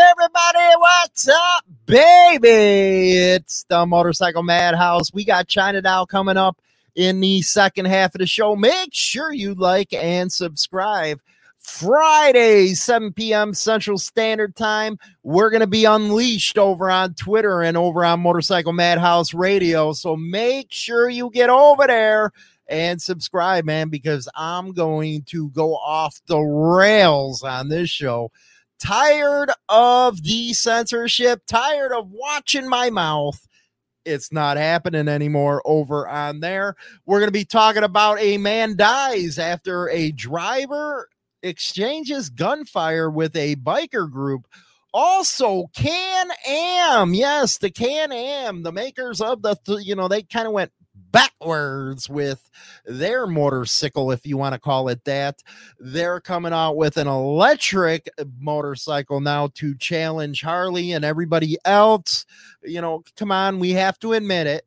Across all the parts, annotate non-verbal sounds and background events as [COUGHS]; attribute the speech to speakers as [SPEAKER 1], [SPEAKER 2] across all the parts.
[SPEAKER 1] everybody? What's up, baby? It's the Motorcycle Madhouse. We got China Doll coming up in the second half of the show. Make sure you like and subscribe. Friday, 7 p.m. Central Standard Time. We're going to be unleashed over on Twitter and over on Motorcycle Madhouse Radio. So make sure you get over there and subscribe, man, because I'm going to go off the rails on this show. Tired of the censorship, tired of watching my mouth. It's not happening anymore over on there. We're going to be talking about a man dies after a driver exchanges gunfire with a biker group. Also, Can Am, yes, the Can Am, the makers of the, th- you know, they kind of went backwards with their motorcycle, if you want to call it that. They're coming out with an electric motorcycle now to challenge Harley and everybody else. You know, come on, we have to admit it.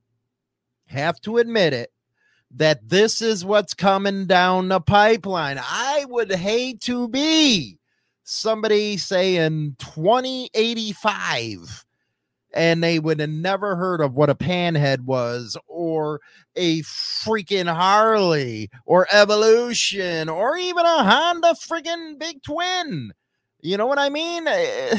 [SPEAKER 1] Have to admit it that this is what's coming down the pipeline. I would hate to be somebody saying 2085 and they would have never heard of what a panhead was or a freaking Harley or Evolution or even a Honda freaking Big Twin. You know what I mean? Eh,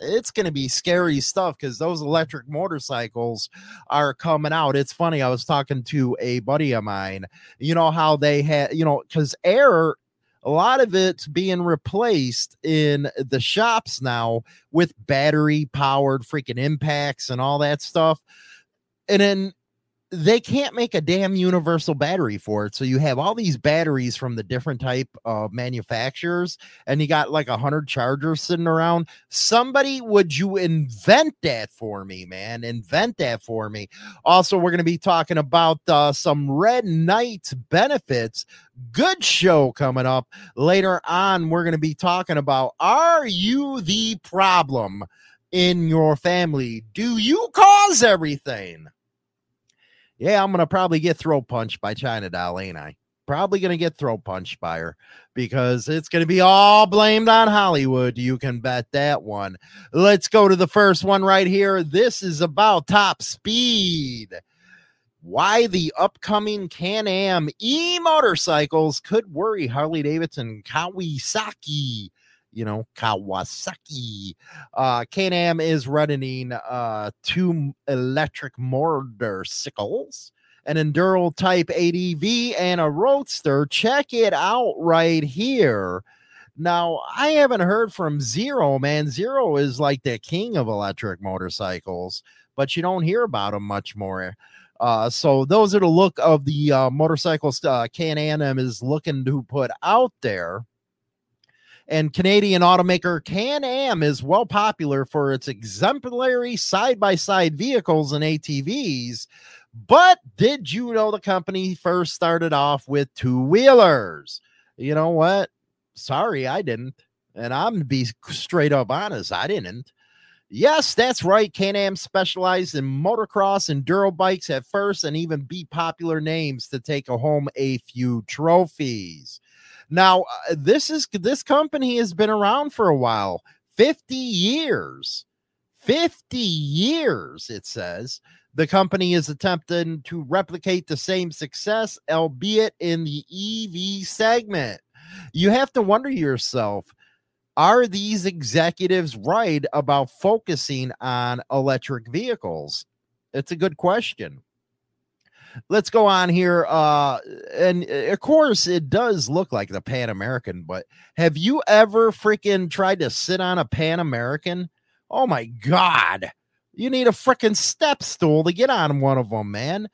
[SPEAKER 1] It's going to be scary stuff because those electric motorcycles are coming out. It's funny. I was talking to a buddy of mine. You know how they had, you know, because air a lot of it's being replaced in the shops now with battery powered freaking impacts and all that stuff. And then they can't make a damn universal battery for it. So you have all these batteries from the different type of manufacturers, and you got like a hundred chargers sitting around. Somebody, would you invent that for me, man? Invent that for me. Also, we're going to be talking about uh, some Red Knights benefits. Good show coming up later on. We're going to be talking about Are you the problem in your family? Do you cause everything? Yeah, I'm gonna probably get throw punched by China Doll, ain't I? Probably gonna get throw punched by her because it's gonna be all blamed on Hollywood. You can bet that one. Let's go to the first one right here. This is about top speed. Why the upcoming Can Am e motorcycles could worry Harley Davidson Kawasaki you know, Kawasaki. Uh, Can-Am is running uh, two electric motorcycles, an Enduro Type ADV, and a Roadster. Check it out right here. Now, I haven't heard from Zero, man. Zero is like the king of electric motorcycles, but you don't hear about him much more. Uh, so those are the look of the uh, motorcycles uh, Can-Am is looking to put out there and Canadian automaker Can Am is well popular for its exemplary side by side vehicles and ATVs. But did you know the company first started off with two wheelers? You know what? Sorry, I didn't. And I'm be straight up honest, I didn't. Yes, that's right. Can Am specialized in motocross and enduro bikes at first, and even be popular names to take home a few trophies. Now, uh, this is this company has been around for a while 50 years. 50 years, it says. The company is attempting to replicate the same success, albeit in the EV segment. You have to wonder yourself are these executives right about focusing on electric vehicles? It's a good question let's go on here. Uh, and uh, of course, it does look like the Pan American, but have you ever freaking tried to sit on a Pan American Oh my God. You need a freaking step stool to get on one of them, man.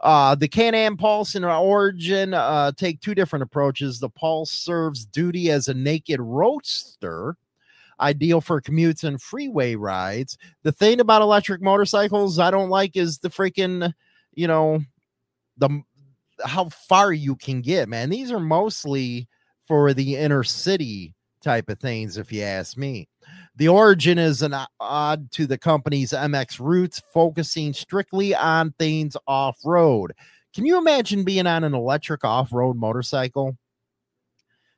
[SPEAKER 1] Uh, the Can-Am Pulse and Origin uh, take two different approaches. The Pulse serves duty as a naked roadster, ideal for commutes and freeway rides. The thing about electric motorcycles I don't like is the freaking, you know, the how far you can get, man. These are mostly for the inner city type of things, if you ask me. The origin is an odd to the company's MX roots, focusing strictly on things off road. Can you imagine being on an electric off road motorcycle?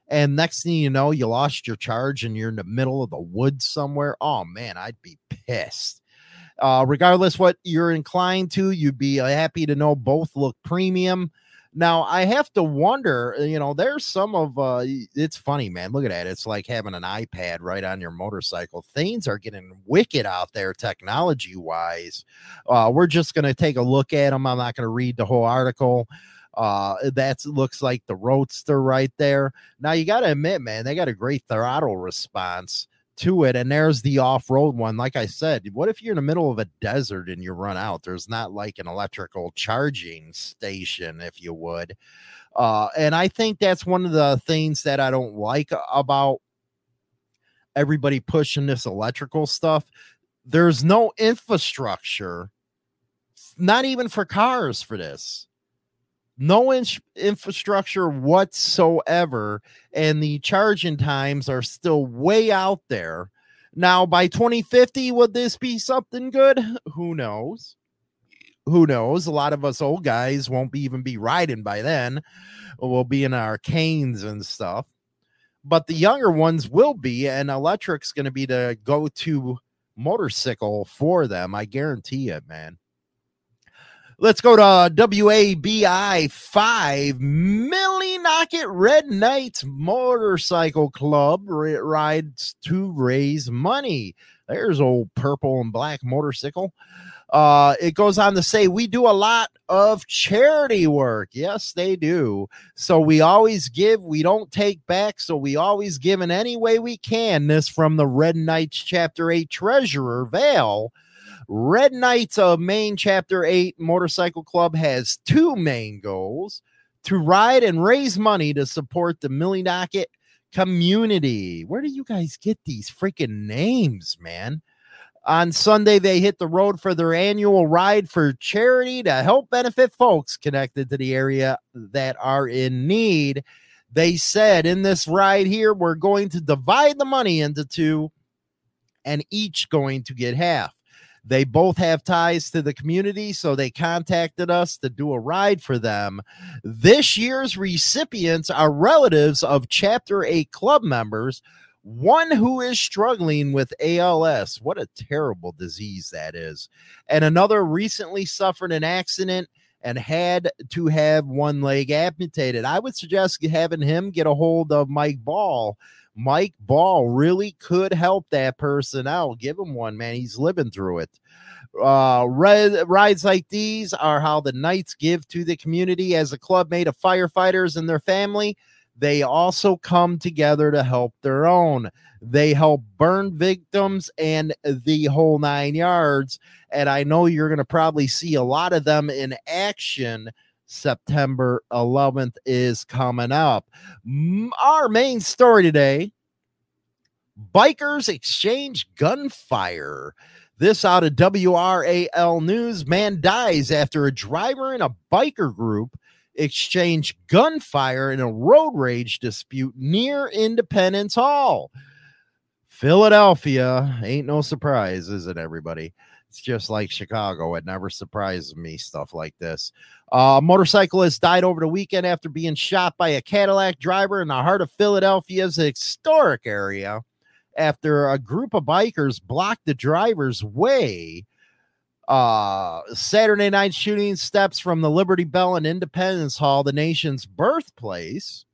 [SPEAKER 1] And next thing you know, you lost your charge and you're in the middle of the woods somewhere. Oh man, I'd be pissed. Uh, regardless what you're inclined to, you'd be uh, happy to know both look premium. Now I have to wonder, uh, you know, there's some of uh it's funny, man. Look at that. It's like having an iPad right on your motorcycle. Things are getting wicked out there technology wise. Uh we're just gonna take a look at them. I'm not gonna read the whole article. Uh that looks like the roadster right there. Now you gotta admit, man, they got a great throttle response to it. And there's the off road one. Like I said, what if you're in the middle of a desert and you run out? There's not like an electrical charging station, if you would. Uh, and I think that's one of the things that I don't like about everybody pushing this electrical stuff. There's no infrastructure, not even for cars for this no in- infrastructure whatsoever, and the charging times are still way out there. Now, by 2050, would this be something good? Who knows? Who knows? A lot of us old guys won't be even be riding by then. We'll be in our canes and stuff. But the younger ones will be, and electric's going to be the go to motorcycle for them. I guarantee it, man. Let's go to WABI 5 Millinocket Red Knights Motorcycle Club rides to raise money. There's old purple and black motorcycle. Uh, it goes on to say, We do a lot of charity work. Yes, they do. So we always give, we don't take back. So we always give in any way we can. This from the Red Knights Chapter 8 Treasurer, Vale. Red Knights of Maine Chapter 8 Motorcycle Club has two main goals to ride and raise money to support the Millinocket community. Where do you guys get these freaking names, man? On Sunday, they hit the road for their annual ride for charity to help benefit folks connected to the area that are in need. They said in this ride here, we're going to divide the money into two and each going to get half. They both have ties to the community, so they contacted us to do a ride for them. This year's recipients are relatives of Chapter 8 club members, one who is struggling with ALS. What a terrible disease that is. And another recently suffered an accident and had to have one leg amputated. I would suggest having him get a hold of Mike Ball Mike Ball really could help that person out. Give him one, man. He's living through it. Uh, red, rides like these are how the Knights give to the community as a club made of firefighters and their family. They also come together to help their own. They help burn victims and the whole nine yards. And I know you're going to probably see a lot of them in action September 11th is coming up. Our main story today bikers exchange gunfire. This out of WRAL News. Man dies after a driver in a biker group exchange gunfire in a road rage dispute near Independence Hall. Philadelphia ain't no surprise, is it, everybody? It's just like Chicago. It never surprises me, stuff like this. Uh, motorcyclist died over the weekend after being shot by a Cadillac driver in the heart of Philadelphia's historic area after a group of bikers blocked the driver's way. Uh, Saturday night shooting steps from the Liberty Bell and Independence Hall, the nation's birthplace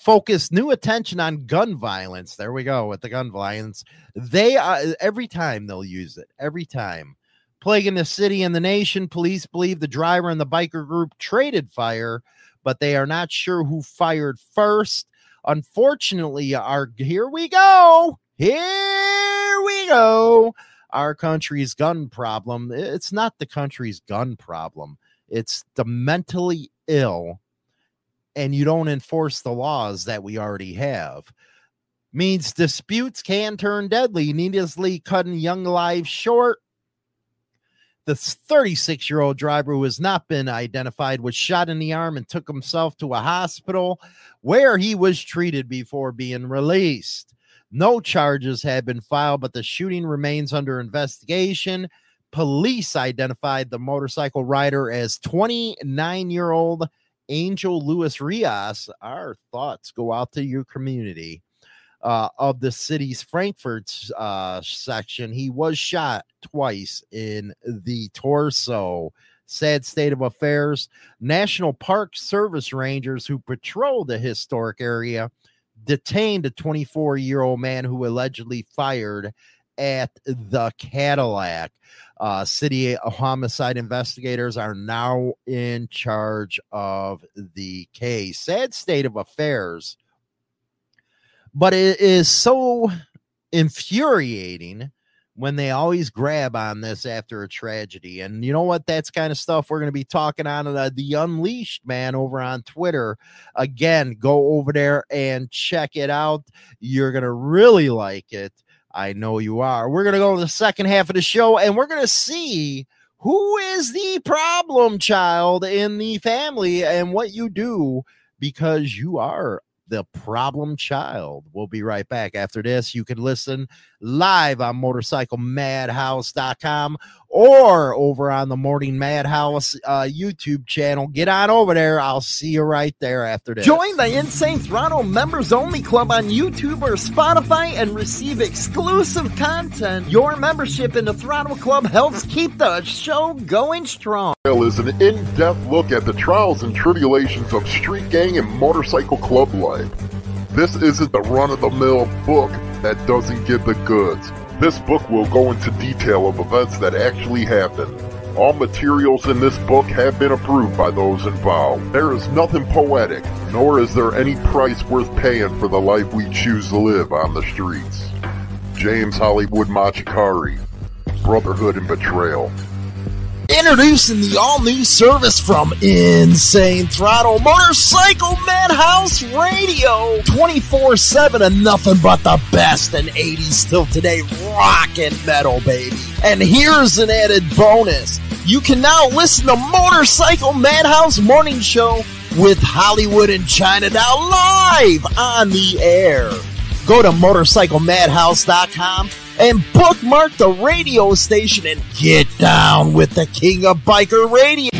[SPEAKER 1] focus new attention on gun violence. There we go with the gun violence. They uh, every time they'll use it. Every time. Plaguing the city and the nation, police believe the driver and the biker group traded fire, but they are not sure who fired first. Unfortunately, our here we go. Here we go. Our country's gun problem. It's not the country's gun problem, it's the mentally ill, and you don't enforce the laws that we already have. Means disputes can turn deadly, needlessly cutting young lives short the 36 year old driver who has not been identified was shot in the arm and took himself to a hospital where he was treated before being released. No charges have been filed, but the shooting remains under investigation. Police identified the motorcycle rider as 29 year old Angel Luis Rios. Our thoughts go out to your community uh, of the city's Frankford uh, section. He was shot twice in the torso. Sad state of affairs. National Park Service Rangers who patrol the historic area detained a 24 year old man who allegedly fired at the Cadillac. Uh, city homicide investigators are now in charge of the case. Sad state of affairs but it is so infuriating when they always grab on this after a tragedy. And you know what? That's kind of stuff we're going to be talking on the, the Unleashed man over on Twitter. Again, go over there and check it out. You're going to really like it. I know you are. We're going to go to the second half of the show and we're going to see who is the problem child in the family and what you do because you are the problem child. We'll be right back after this. You can listen live on motorcyclemadhouse.com or over on the Morning Madhouse uh, YouTube channel. Get on over there. I'll see you right there after this.
[SPEAKER 2] Join the Insane Throttle Members Only Club on YouTube or Spotify and receive exclusive content. Your membership in the Throttle Club helps keep the show going strong.
[SPEAKER 3] Is an in-depth look at the trials and tribulations of street gang and motorcycle club life. This isn't the run-of-the-mill book that doesn't give the goods. This book will go into detail of events that actually happened. All materials in this book have been approved by those involved. There is nothing poetic, nor is there any price worth paying for the life we choose to live on the streets. James Hollywood Machikari, Brotherhood and Betrayal.
[SPEAKER 2] Introducing the all new service from Insane Throttle Motorcycle Madhouse Radio. 24 7 and nothing but the best in 80s till today rock and metal, baby. And here's an added bonus you can now listen to Motorcycle Madhouse Morning Show with Hollywood and Chinatown live on the air. Go to motorcyclemadhouse.com and bookmark the radio station and get down with the king of biker radio.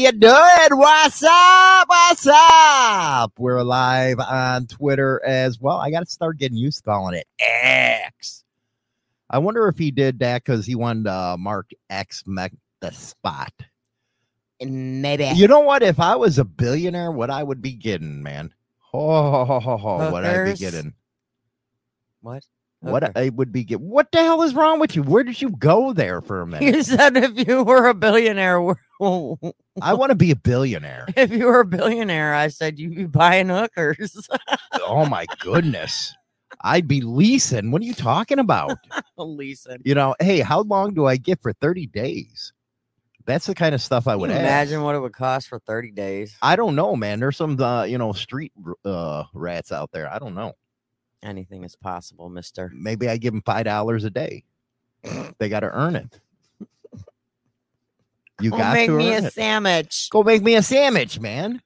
[SPEAKER 1] You doing? What's up? What's up? We're live on Twitter as well. I got to start getting used to calling it X. I wonder if he did that because he wanted uh, Mark X the spot.
[SPEAKER 4] Maybe.
[SPEAKER 1] You know what? If I was a billionaire, what I would be getting, man. Oh, ho, ho, ho, what I'd be getting.
[SPEAKER 4] What?
[SPEAKER 1] What I would be getting. What the hell is wrong with you? Where did you go there for a minute? [LAUGHS]
[SPEAKER 4] You said if you were a billionaire, were-
[SPEAKER 1] I want to be a billionaire. [LAUGHS]
[SPEAKER 4] if you were a billionaire, I said you'd be buying hookers. [LAUGHS]
[SPEAKER 1] oh my goodness. I'd be leasing. What are you talking about? [LAUGHS]
[SPEAKER 4] Lisa,
[SPEAKER 1] You know, hey, how long do I get for 30 days? That's the kind of stuff I
[SPEAKER 4] can
[SPEAKER 1] would
[SPEAKER 4] you
[SPEAKER 1] ask.
[SPEAKER 4] imagine what it would cost for 30 days.
[SPEAKER 1] I don't know, man. There's some uh, you know, street uh rats out there. I don't know.
[SPEAKER 4] Anything is possible, mister.
[SPEAKER 1] Maybe I give them five dollars a day. they gotta earn it. You
[SPEAKER 4] Go
[SPEAKER 1] got
[SPEAKER 4] make
[SPEAKER 1] to
[SPEAKER 4] me a
[SPEAKER 1] it.
[SPEAKER 4] sandwich.
[SPEAKER 1] Go make me a sandwich, man.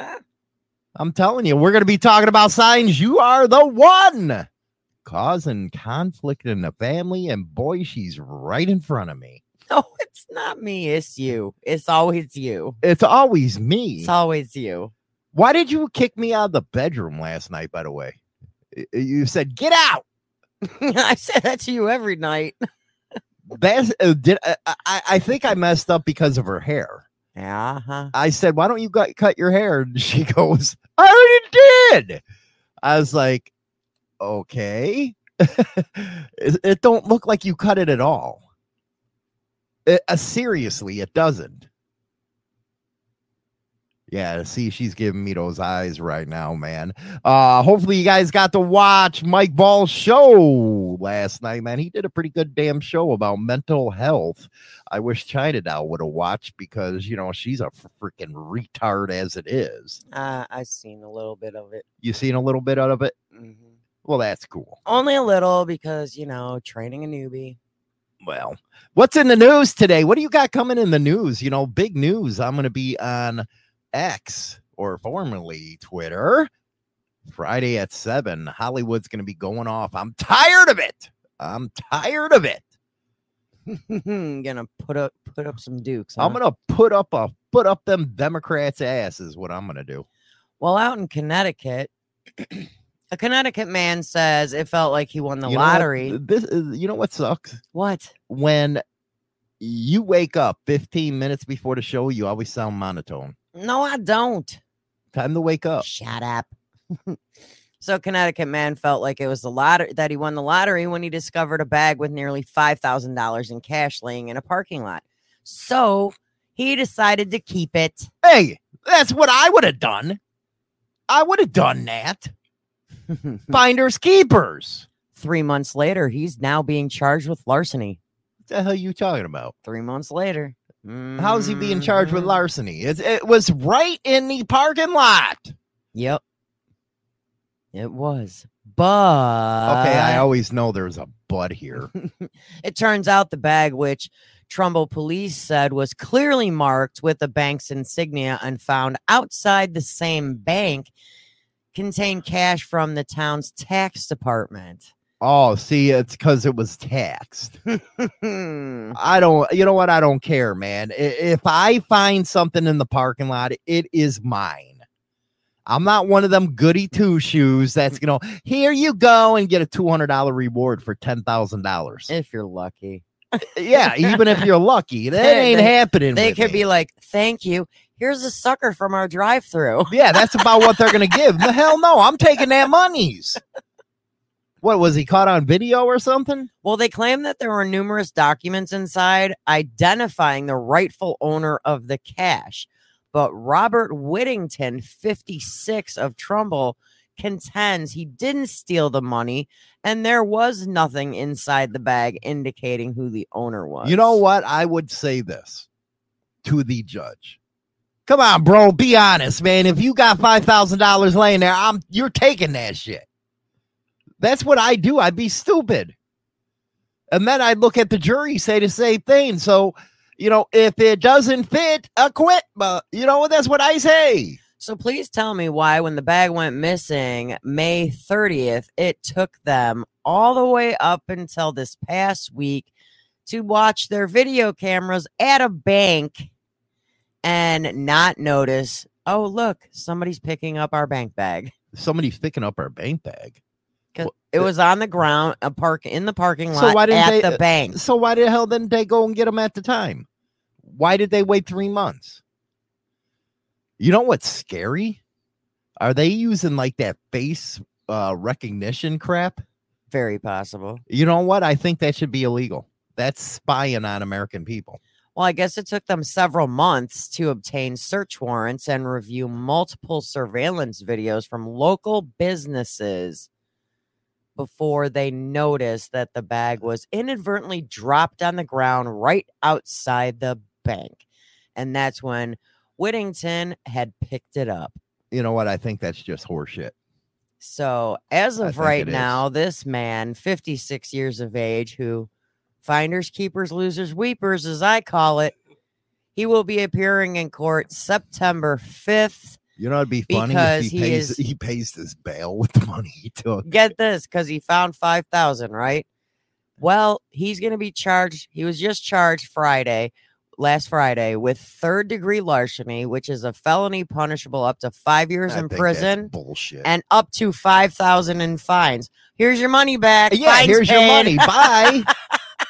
[SPEAKER 1] [LAUGHS] I'm telling you, we're going to be talking about signs. You are the one causing conflict in the family. And boy, she's right in front of me.
[SPEAKER 4] no, it's not me. It's you. It's always you.
[SPEAKER 1] It's always me.
[SPEAKER 4] It's always you.
[SPEAKER 1] Why did you kick me out of the bedroom last night, by the way? You said, get out. [LAUGHS]
[SPEAKER 4] I say that to you every night.
[SPEAKER 1] That's, uh, did, uh, I, I think I messed up because of her hair.
[SPEAKER 4] Yeah. huh
[SPEAKER 1] I said, why don't you gu- cut your hair? And she [LAUGHS] goes, I already did. I was like, okay. [LAUGHS] it, it don't look like you cut it at all. It, uh, seriously, it doesn't. Yeah, see, she's giving me those eyes right now, man. Uh, hopefully you guys got to watch Mike Ball's show last night, man. He did a pretty good damn show about mental health. I wish China Doll would have watched because you know she's a freaking retard as it is.
[SPEAKER 4] Uh, I've seen a little bit of it.
[SPEAKER 1] You seen a little bit out of it?
[SPEAKER 4] Mhm.
[SPEAKER 1] Well, that's cool.
[SPEAKER 4] Only a little because, you know, training a newbie.
[SPEAKER 1] Well, what's in the news today? What do you got coming in the news? You know, big news. I'm going to be on X or formerly Twitter Friday at seven. Hollywood's going to be going off. I'm tired of it. I'm tired of it. [LAUGHS]
[SPEAKER 4] gonna put up put up some dukes.
[SPEAKER 1] I'm going to put up a put up them Democrats' ass is what I'm to do.
[SPEAKER 4] Well, out in Connecticut, [CLEARS THROAT] a Connecticut man says it felt like he won the
[SPEAKER 1] You know what?
[SPEAKER 4] lottery.
[SPEAKER 1] This is, you know what sucks?
[SPEAKER 4] What?
[SPEAKER 1] When you wake up 15 minutes before the show, you always sound monotone.
[SPEAKER 4] No, I don't.
[SPEAKER 1] Time to wake up.
[SPEAKER 4] Shut up. [LAUGHS] so Connecticut man felt like it was the lottery that he won the lottery when he discovered a bag with nearly five thousand dollars in cash laying in a parking lot. So he decided to keep it.
[SPEAKER 1] Hey, that's what I would have done. I would have done that. [LAUGHS] Finders keepers.
[SPEAKER 4] Three months later, he's now being charged with larceny.
[SPEAKER 1] What the hell are you talking about?
[SPEAKER 4] Three months later.
[SPEAKER 1] How is he being charged with
[SPEAKER 4] Mhm.
[SPEAKER 1] larceny? It, it was right in the parking lot.
[SPEAKER 4] Yep. It was. But
[SPEAKER 1] Okay, I always know there's a but here. [LAUGHS]
[SPEAKER 4] it turns out the bag, which Trumbull police said was clearly marked with the bank's insignia and found outside the same bank, contained cash from the town's tax department.
[SPEAKER 1] Oh, see, it's because it was taxed.
[SPEAKER 4] Hmm.
[SPEAKER 1] I don't, you know what? I don't care, man. If I find something in the parking lot, it is mine. I'm not one of them goody two shoes that's you know, here you go and get a two hundred dollar reward for ten thousand dollars.
[SPEAKER 4] if you're lucky,
[SPEAKER 1] Yeah, even if you're lucky, [LAUGHS] that ain't
[SPEAKER 4] they-
[SPEAKER 1] happening.
[SPEAKER 4] they could
[SPEAKER 1] me.
[SPEAKER 4] be like, "Thank you. Here's a sucker from our drive-through."
[SPEAKER 1] yeah, that's about what they're gonna give. The [LAUGHS] hell no, I'm taking that monies. What was he caught on video or something?
[SPEAKER 4] Well, they claim that there were numerous documents inside identifying the rightful owner of the cash. But Robert Whittington, 56 of Trumbull, contends he didn't steal the money and there was nothing inside the bag indicating who the owner was.
[SPEAKER 1] You know what? I would say this to the judge. Come on, bro. Be honest, man. If you got five thousand dollars laying there, I'm you're taking that shit. That's what I do. I'd be stupid. And then I'd look at the jury, say the same thing. So, you know, if it doesn't fit, acquit. But you know, that's what I say.
[SPEAKER 4] So please tell me why, when the bag went missing May 30th, it took them all the way up until this past week to watch their video cameras at a bank and not notice, oh, look, somebody's picking up our bank bag.
[SPEAKER 1] Somebody's picking up our bank bag. Well,
[SPEAKER 4] it was on the ground, a park in the parking lot So
[SPEAKER 1] why didn't
[SPEAKER 4] at
[SPEAKER 1] they-
[SPEAKER 4] the
[SPEAKER 1] uh,
[SPEAKER 4] bank.
[SPEAKER 1] So why the hell didn't they go and get them at the time? Why did they wait three months? You know what's scary? Are they using like that face uh, recognition crap?
[SPEAKER 4] Very possible.
[SPEAKER 1] You know what? I think that should be illegal. That's spying on American people.
[SPEAKER 4] Well, I guess it took them several months to obtain search warrants and review multiple surveillance videos from local businesses before they noticed that the bag was inadvertently dropped on the ground right outside the bank. And that's when Whittington had picked it up.
[SPEAKER 1] You know what? I think that's just horseshit.
[SPEAKER 4] So, as of right
[SPEAKER 1] it is.
[SPEAKER 4] now, this man, 56 years of age, who finders, keepers, losers, weepers, as I call it, he will be appearing in court September 5th.
[SPEAKER 1] You know, it'd be funny
[SPEAKER 4] Because
[SPEAKER 1] if he,
[SPEAKER 4] he
[SPEAKER 1] pays
[SPEAKER 4] is-
[SPEAKER 1] he pays his bail with the [LAUGHS] money he took.
[SPEAKER 4] Get this, because he found 5,000, right? Well, he's going to be charged. He was just charged Friday, last Friday, with third degree larceny, which is a felony punishable up to five years
[SPEAKER 1] I
[SPEAKER 4] in prison
[SPEAKER 1] bullshit.
[SPEAKER 4] and up to 5,000 in fines. Here's your money back.
[SPEAKER 1] yeah,
[SPEAKER 4] Fines
[SPEAKER 1] here's your money. Bye.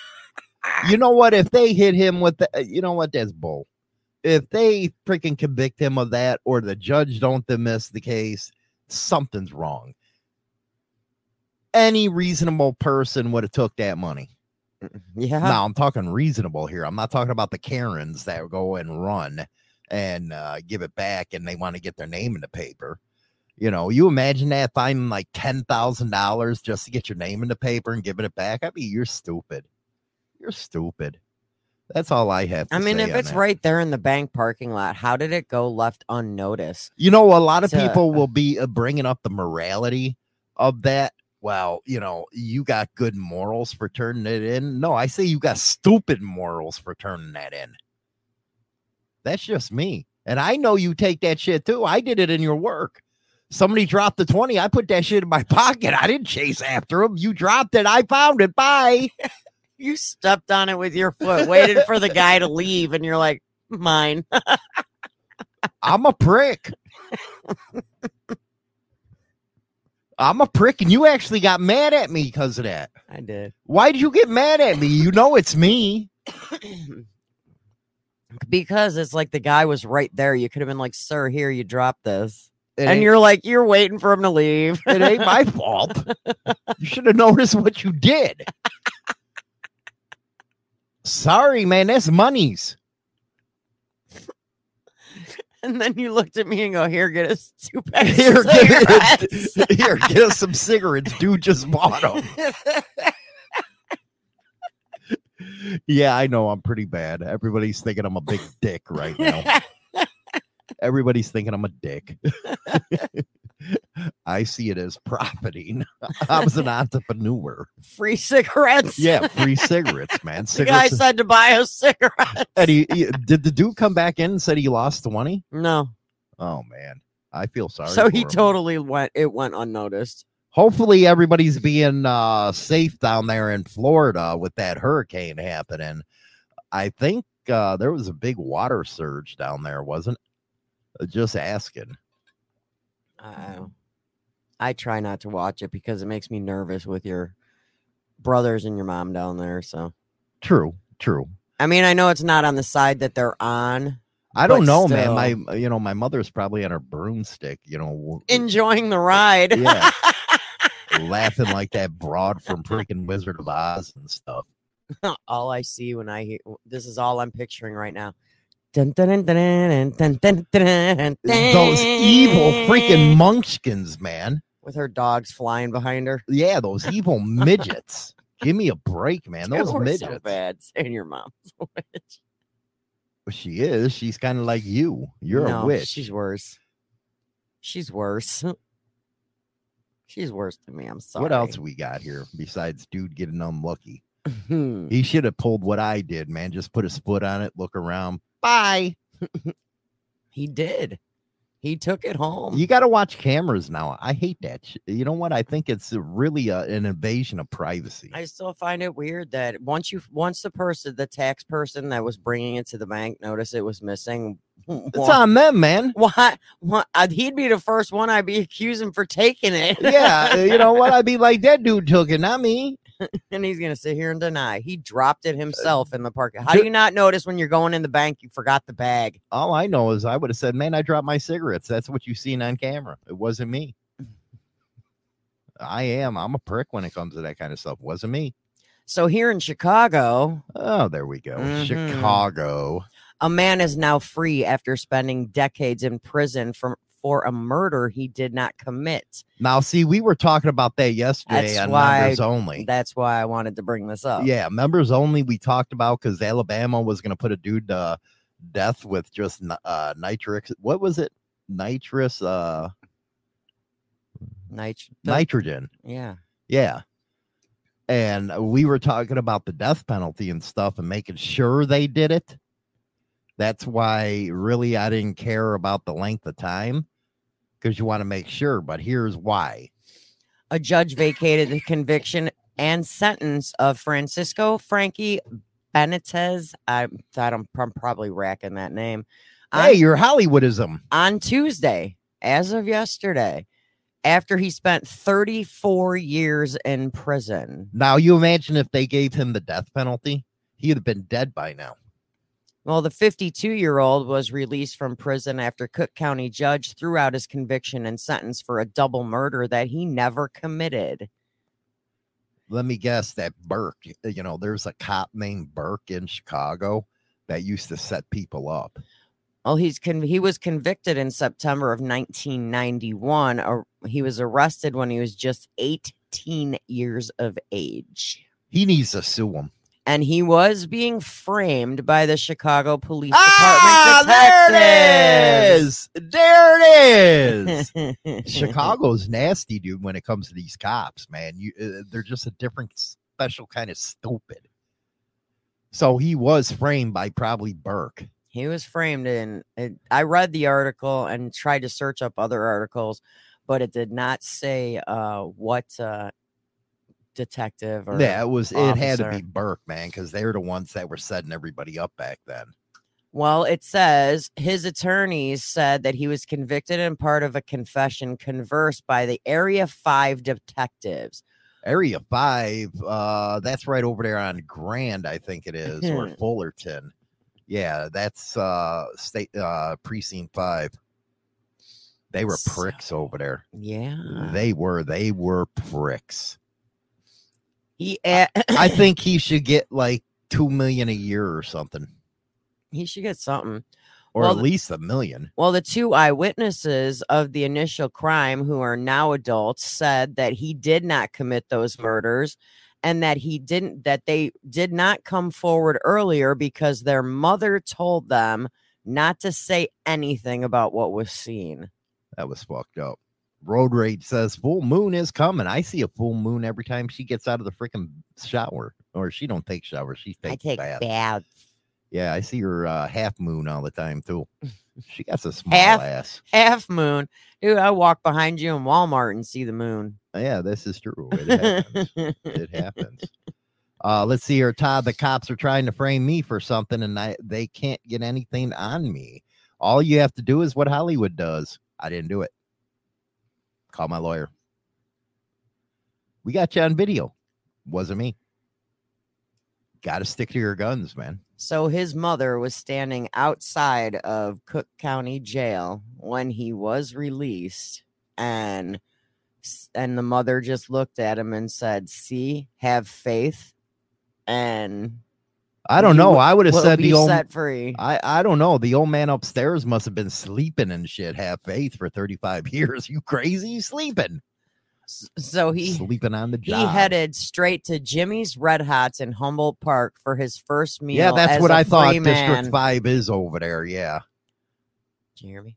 [SPEAKER 1] [LAUGHS] you know what? If they hit him with the, you know what? That's bull. If they freaking convict him of that, or the judge don't dismiss the case, something's wrong. Any reasonable person would have took that money.
[SPEAKER 4] Yeah.
[SPEAKER 1] Now I'm talking reasonable here. I'm not talking about the Karens that go and run and uh, give it back, and they want to get their name in the paper. You know, you imagine that finding like ten thousand dollars just to get your name in the paper and giving it back. I mean, you're stupid. You're stupid. That's all I have. To
[SPEAKER 4] I mean, if it's
[SPEAKER 1] that.
[SPEAKER 4] right there in the bank parking lot, how did it go left unnoticed?
[SPEAKER 1] You know, a lot of
[SPEAKER 4] to-
[SPEAKER 1] people will be uh, bringing up the morality of that. Well, you know, you got good morals for turning it in. No, I say you got stupid morals for turning that in. That's just me. And I know you take that shit too. I did it in your work. Somebody dropped the 20. I put that shit in my [LAUGHS] pocket. I didn't chase after him. You dropped it. I found it. Bye.
[SPEAKER 4] You stepped on it with your foot, waited for the guy to leave, and you're like, mine.
[SPEAKER 1] I'm a prick. I'm a prick, and you actually got mad at me because of that.
[SPEAKER 4] I did.
[SPEAKER 1] Why did you get mad at me? You know it's me. [CLEARS THROAT]
[SPEAKER 4] because it's like the guy was right there. You could have been like, sir, here, you dropped this.
[SPEAKER 1] It
[SPEAKER 4] and you're like, you're waiting for him to leave.
[SPEAKER 1] it ain't my [LAUGHS] fault. You should have noticed what you did. Sorry, man. That's money's. [LAUGHS]
[SPEAKER 4] and then you looked at me and go, here, get us two [LAUGHS] packs of
[SPEAKER 1] Here, get,
[SPEAKER 4] cigarettes." [LAUGHS]
[SPEAKER 1] here, get us some cigarettes. Dude just bought them. Yeah, I know I'm pretty bad. Everybody's thinking I'm a big dick right now. Everybody's thinking I'm a dick. I see it as profiting. [LAUGHS] I was an entrepreneur.
[SPEAKER 4] Free cigarettes.
[SPEAKER 1] Yeah, free [LAUGHS] cigarettes, man.
[SPEAKER 4] The guy said to buy a cigarette.
[SPEAKER 1] and he, he- did the dude come back in and said he lost 20?
[SPEAKER 4] No.
[SPEAKER 1] Oh man. I feel sorry.
[SPEAKER 4] so he
[SPEAKER 1] him.
[SPEAKER 4] totally went, it went unnoticed.
[SPEAKER 1] Hopefully everybody's being uh safe down there in Florida with that hurricane happening. I think uh there was a big water surge down there, wasn't? Uh, Just asking.
[SPEAKER 4] I, I try not to watch it because it makes me nervous with your brothers and your mom down there. So,
[SPEAKER 1] True, true.
[SPEAKER 4] I mean, I know it's not on the side that they're on,
[SPEAKER 1] I don't know,
[SPEAKER 4] still.
[SPEAKER 1] man. My you know, my mother's probably on her broomstick, you know,
[SPEAKER 4] enjoying the ride.
[SPEAKER 1] Yeah. [LAUGHS] laughing like that broad from freaking Wizard of Oz and stuff. [LAUGHS]
[SPEAKER 4] all I see when I hear this is all I'm picturing right now. Dun, dun, dun,
[SPEAKER 1] Those evil freaking munchkins, man.
[SPEAKER 4] with her dogs flying behind her.
[SPEAKER 1] Yeah, those evil [LAUGHS] midgets. Give me a break, man. Those
[SPEAKER 4] We're
[SPEAKER 1] midgets.
[SPEAKER 4] so bad [LAUGHS] saying your mom's a witch.
[SPEAKER 1] She is. She's kind of like you. You're
[SPEAKER 4] No,
[SPEAKER 1] a witch.
[SPEAKER 4] She's worse. She's worse. [LAUGHS] She's worse than me. I'm sorry.
[SPEAKER 1] What else we got here besides dude getting unlucky? He should have pulled what I did, man. Just put his foot on it, look around. Bye.
[SPEAKER 4] He did. He took it home.
[SPEAKER 1] You got to watch cameras now. I hate that. sh- You know what? I think it's really a, an invasion of privacy.
[SPEAKER 4] I still find it weird that once you once the person, the tax person that was bringing it to the bank, noticed it was missing,
[SPEAKER 1] It's
[SPEAKER 4] Why?
[SPEAKER 1] on them, man.
[SPEAKER 4] Why? Why? uh, He'd be the first one I'd be [LAUGHS] accusing for taking it.
[SPEAKER 1] Yeah, uh, [LAUGHS] you know what? I'd be like, that dude took it, not me. [LAUGHS]
[SPEAKER 4] and he's gonna sit here and deny he dropped it himself in the parking. How do you not notice when you're going in the bank you forgot the bag?
[SPEAKER 1] All I know is I would have said, man, I dropped my cigarettes. That's what you seen on camera. It wasn't me. I am. I'm a prick when it comes to that kind of stuff. Wasn't me.
[SPEAKER 4] So here in Chicago,
[SPEAKER 1] Oh, there we go.
[SPEAKER 4] Mhm.
[SPEAKER 1] Chicago.
[SPEAKER 4] a man is now free after spending decades in prison for for a murder he did not commit.
[SPEAKER 1] Now, see, we were talking about that yesterday
[SPEAKER 4] That's
[SPEAKER 1] on
[SPEAKER 4] why-
[SPEAKER 1] members only.
[SPEAKER 4] That's why I wanted to bring this up.
[SPEAKER 1] Yeah, members only. We talked about because Alabama was going to put a dude to death with just uh, nitrix. What was it? Nitrous, uh,
[SPEAKER 4] Nit-
[SPEAKER 1] nitrogen.
[SPEAKER 4] yeah.
[SPEAKER 1] Yeah. And we were talking about the death penalty and stuff and making sure they did it. That's why really I didn't care about the length of time because you want to make sure. But here's why.
[SPEAKER 4] A judge vacated the conviction and sentence of Francisco Frankie Benitez. I thought I'm, I'm probably racking that name. On,
[SPEAKER 1] Hey, you're Hollywoodism.
[SPEAKER 4] on Tuesday, as of yesterday, after he spent 34 years in prison.
[SPEAKER 1] Now you imagine if they gave him the death penalty, he'd have been dead by now.
[SPEAKER 4] Well, the 52 year old was released from prison after Cook County judge threw out his conviction and sentence for a double murder that he never committed.
[SPEAKER 1] Let me guess that Burke, you know, there's a cop named Burke in Chicago that used to set people up.
[SPEAKER 4] Well, he's con- he was convicted in September of 1991. Or he was arrested when he was just 18 years of age.
[SPEAKER 1] He needs to sue him.
[SPEAKER 4] And he was being framed by the Chicago Police
[SPEAKER 1] Ah,
[SPEAKER 4] Department
[SPEAKER 1] there it is. There it is. [LAUGHS] Chicago's nasty, dude. When it comes to these cops, man, you uh, they're just a different, special kind of stupid. So he was framed by probably Burke.
[SPEAKER 4] He was framed in. It, I read the article and tried to search up other articles, but it did not say uh, what uh, detective or
[SPEAKER 1] Yeah, it was. It had to be Burke, man, because they're the ones that were setting everybody up back then.
[SPEAKER 4] Well, it says his attorneys said that he was convicted in part of a confession conversed by the Area 5 detectives.
[SPEAKER 1] Area Five, uh, that's right over there on Grand, I think it is, or [LAUGHS] Fullerton. Yeah, that's uh state uh precinct five. They were pricks over there.
[SPEAKER 4] Yeah.
[SPEAKER 1] They were, they were pricks.
[SPEAKER 4] He a-
[SPEAKER 1] I [LAUGHS] think he should get like two million a year or something,
[SPEAKER 4] he should get something.
[SPEAKER 1] or
[SPEAKER 4] Well,
[SPEAKER 1] at
[SPEAKER 4] the-
[SPEAKER 1] least a million.
[SPEAKER 4] Well, the two eyewitnesses of the initial crime, who are now adults, said that he did not commit those murders and that he didn't, that they did not come forward earlier because their mother told them not to say anything about what was seen.
[SPEAKER 1] That was fucked up. Road rage says full moon is coming. I see a full moon every time she gets out of the freaking shower, or she don't take showers. She takes
[SPEAKER 4] I take
[SPEAKER 1] baths.
[SPEAKER 4] baths.
[SPEAKER 1] Yeah, I see her uh, half moon all the time too. She got a small
[SPEAKER 4] Half-
[SPEAKER 1] ass.
[SPEAKER 4] Half moon. Dude, I walk behind you in Walmart and see the moon.
[SPEAKER 1] Yeah, this is true. It happens. it happens. Uh, let's see here, Todd. The cops are trying to frame me for something, and I they can't get anything on me. All you have to do is what Hollywood does. I didn't do it. Call my lawyer. We got you on video. Wasn't me. Got to stick to your guns, man.
[SPEAKER 4] So his mother was standing outside of Cook County Jail when he was released and and the mother just looked at him and said, "See, have faith." And
[SPEAKER 1] I don't
[SPEAKER 4] you
[SPEAKER 1] know. I would have said the old.
[SPEAKER 4] set free.
[SPEAKER 1] I, I don't know. The old man upstairs must have been sleeping and shit. Have faith for 35 [LAUGHS] years. You crazy? Sleeping.
[SPEAKER 4] So he
[SPEAKER 1] sleeping on the job.
[SPEAKER 4] he headed straight to Jimmy's Red Hots in Humboldt Park for his first meal.
[SPEAKER 1] yeah, that's
[SPEAKER 4] as
[SPEAKER 1] what
[SPEAKER 4] a
[SPEAKER 1] I thought
[SPEAKER 4] man.
[SPEAKER 1] District 5 is over there. Yeah.
[SPEAKER 4] Did you hear me?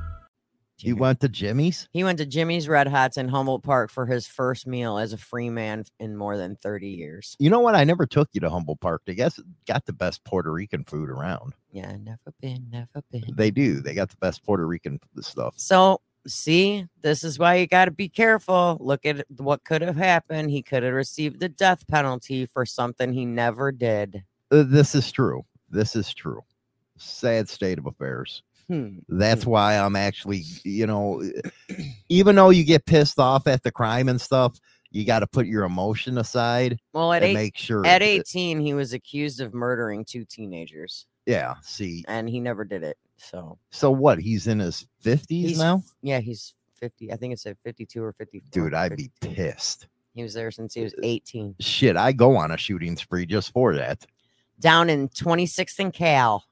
[SPEAKER 1] You went to Jimmy's?
[SPEAKER 4] He went to Jimmy's Red Hots in Humboldt Park for his first meal as a free man in more than 30 years.
[SPEAKER 1] You know what? I never took you to Humboldt Park. They guess got the best Puerto Rican food around.
[SPEAKER 4] Yeah, never been, never been.
[SPEAKER 1] They do. They got the best Puerto Rican stuff.
[SPEAKER 4] So, see, this is why you got to be careful. Look at what could have happened. He could have received the death penalty for something he never did.
[SPEAKER 1] Uh, this is true. This is true. Sad state of affairs.
[SPEAKER 4] Hmm.
[SPEAKER 1] That's why I'm actually, you know, even though you get pissed off at the crime and stuff, you got to put your emotion aside
[SPEAKER 4] Well, at
[SPEAKER 1] and
[SPEAKER 4] eight,
[SPEAKER 1] make sure.
[SPEAKER 4] at
[SPEAKER 1] that-
[SPEAKER 4] 18, he was accused of murdering two teenagers,
[SPEAKER 1] yeah. See,
[SPEAKER 4] and he never did it. So,
[SPEAKER 1] so what? He's in his 50s
[SPEAKER 4] He's
[SPEAKER 1] now?
[SPEAKER 4] yeah, he's 50. I think it's at 52 or 54.
[SPEAKER 1] Dude, I'd be pissed.
[SPEAKER 4] He was there since he was 18.
[SPEAKER 1] Shit, I go on a shooting spree just for that.
[SPEAKER 4] Down in 26th and Cal.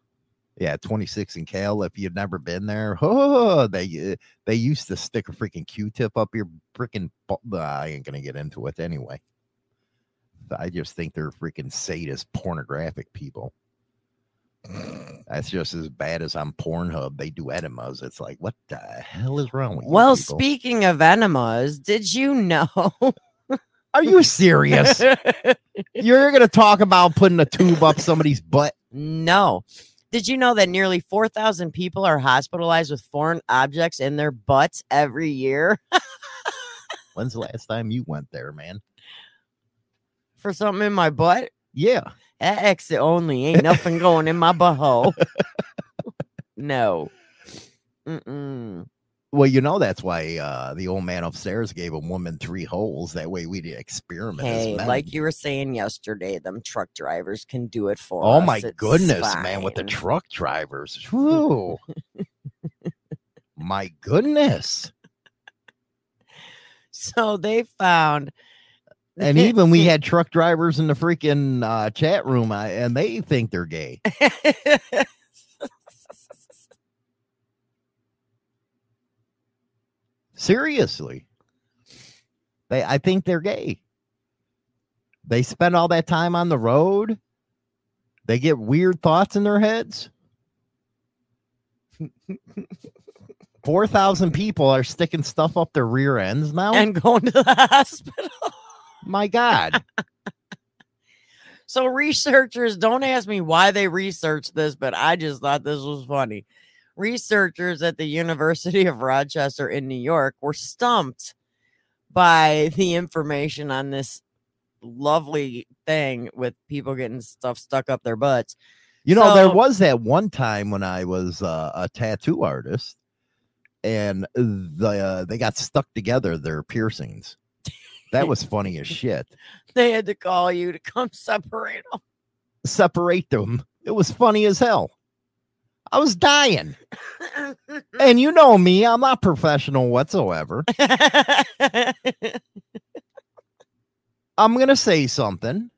[SPEAKER 1] Yeah, 26 in Cal. If you've never been there, oh, they uh, they used to stick a freaking Q-tip up your freaking. uh, I ain't gonna get into it anyway. I just think they're freaking sadist, pornographic people. That's just as bad as on Pornhub. They do enemas. It's like, what the hell is wrong with you
[SPEAKER 4] Well,
[SPEAKER 1] people?
[SPEAKER 4] speaking of enemas, did you know? [LAUGHS]
[SPEAKER 1] Are you serious? [LAUGHS] You're gonna talk about putting a tube up somebody's butt?
[SPEAKER 4] no. Did you know that nearly 4,000 people are hospitalized with foreign objects in their butts every year [LAUGHS]
[SPEAKER 1] When's the last time you went there, man?
[SPEAKER 4] for something in my butt?
[SPEAKER 1] Yeah.
[SPEAKER 4] That exit only [LAUGHS] ain't nothing going in my butthole. no. Mm-mm.
[SPEAKER 1] Well, you know that's why uh, the old man upstairs gave a woman three holes. That way we'd experiment.
[SPEAKER 4] Hey, like you were saying yesterday, them truck drivers can do it for us.
[SPEAKER 1] oh
[SPEAKER 4] us.
[SPEAKER 1] my
[SPEAKER 4] It's
[SPEAKER 1] goodness, man, with the truck drivers. [LAUGHS] Whew. my goodness.
[SPEAKER 4] So they found
[SPEAKER 1] And [LAUGHS] even we had truck drivers in the freaking uh, chat room, I, and they think they're gay. [LAUGHS] Seriously. They I think they're gay. They spend all that time on the road. They get weird thoughts in their heads. [LAUGHS] 4,000 people are sticking stuff up their rear ends now.
[SPEAKER 4] and going to the [LAUGHS] hospital.
[SPEAKER 1] My God. [LAUGHS]
[SPEAKER 4] So researchers don't ask me why they researched this, but I just thought this was funny. Researchers at the University of Rochester in New York were stumped by [LAUGHS] the information on this lovely thing with people getting stuff stuck up their butts.
[SPEAKER 1] You know, there was that one time when I was uh, a tattoo artist, and the uh, they got stuck together their piercings. That was funny as shit. [LAUGHS]
[SPEAKER 4] They had to call you to come separate them.
[SPEAKER 1] Separate them. It was funny as hell. I was dying, and you know me, I'm not professional whatsoever. I'm gonna say something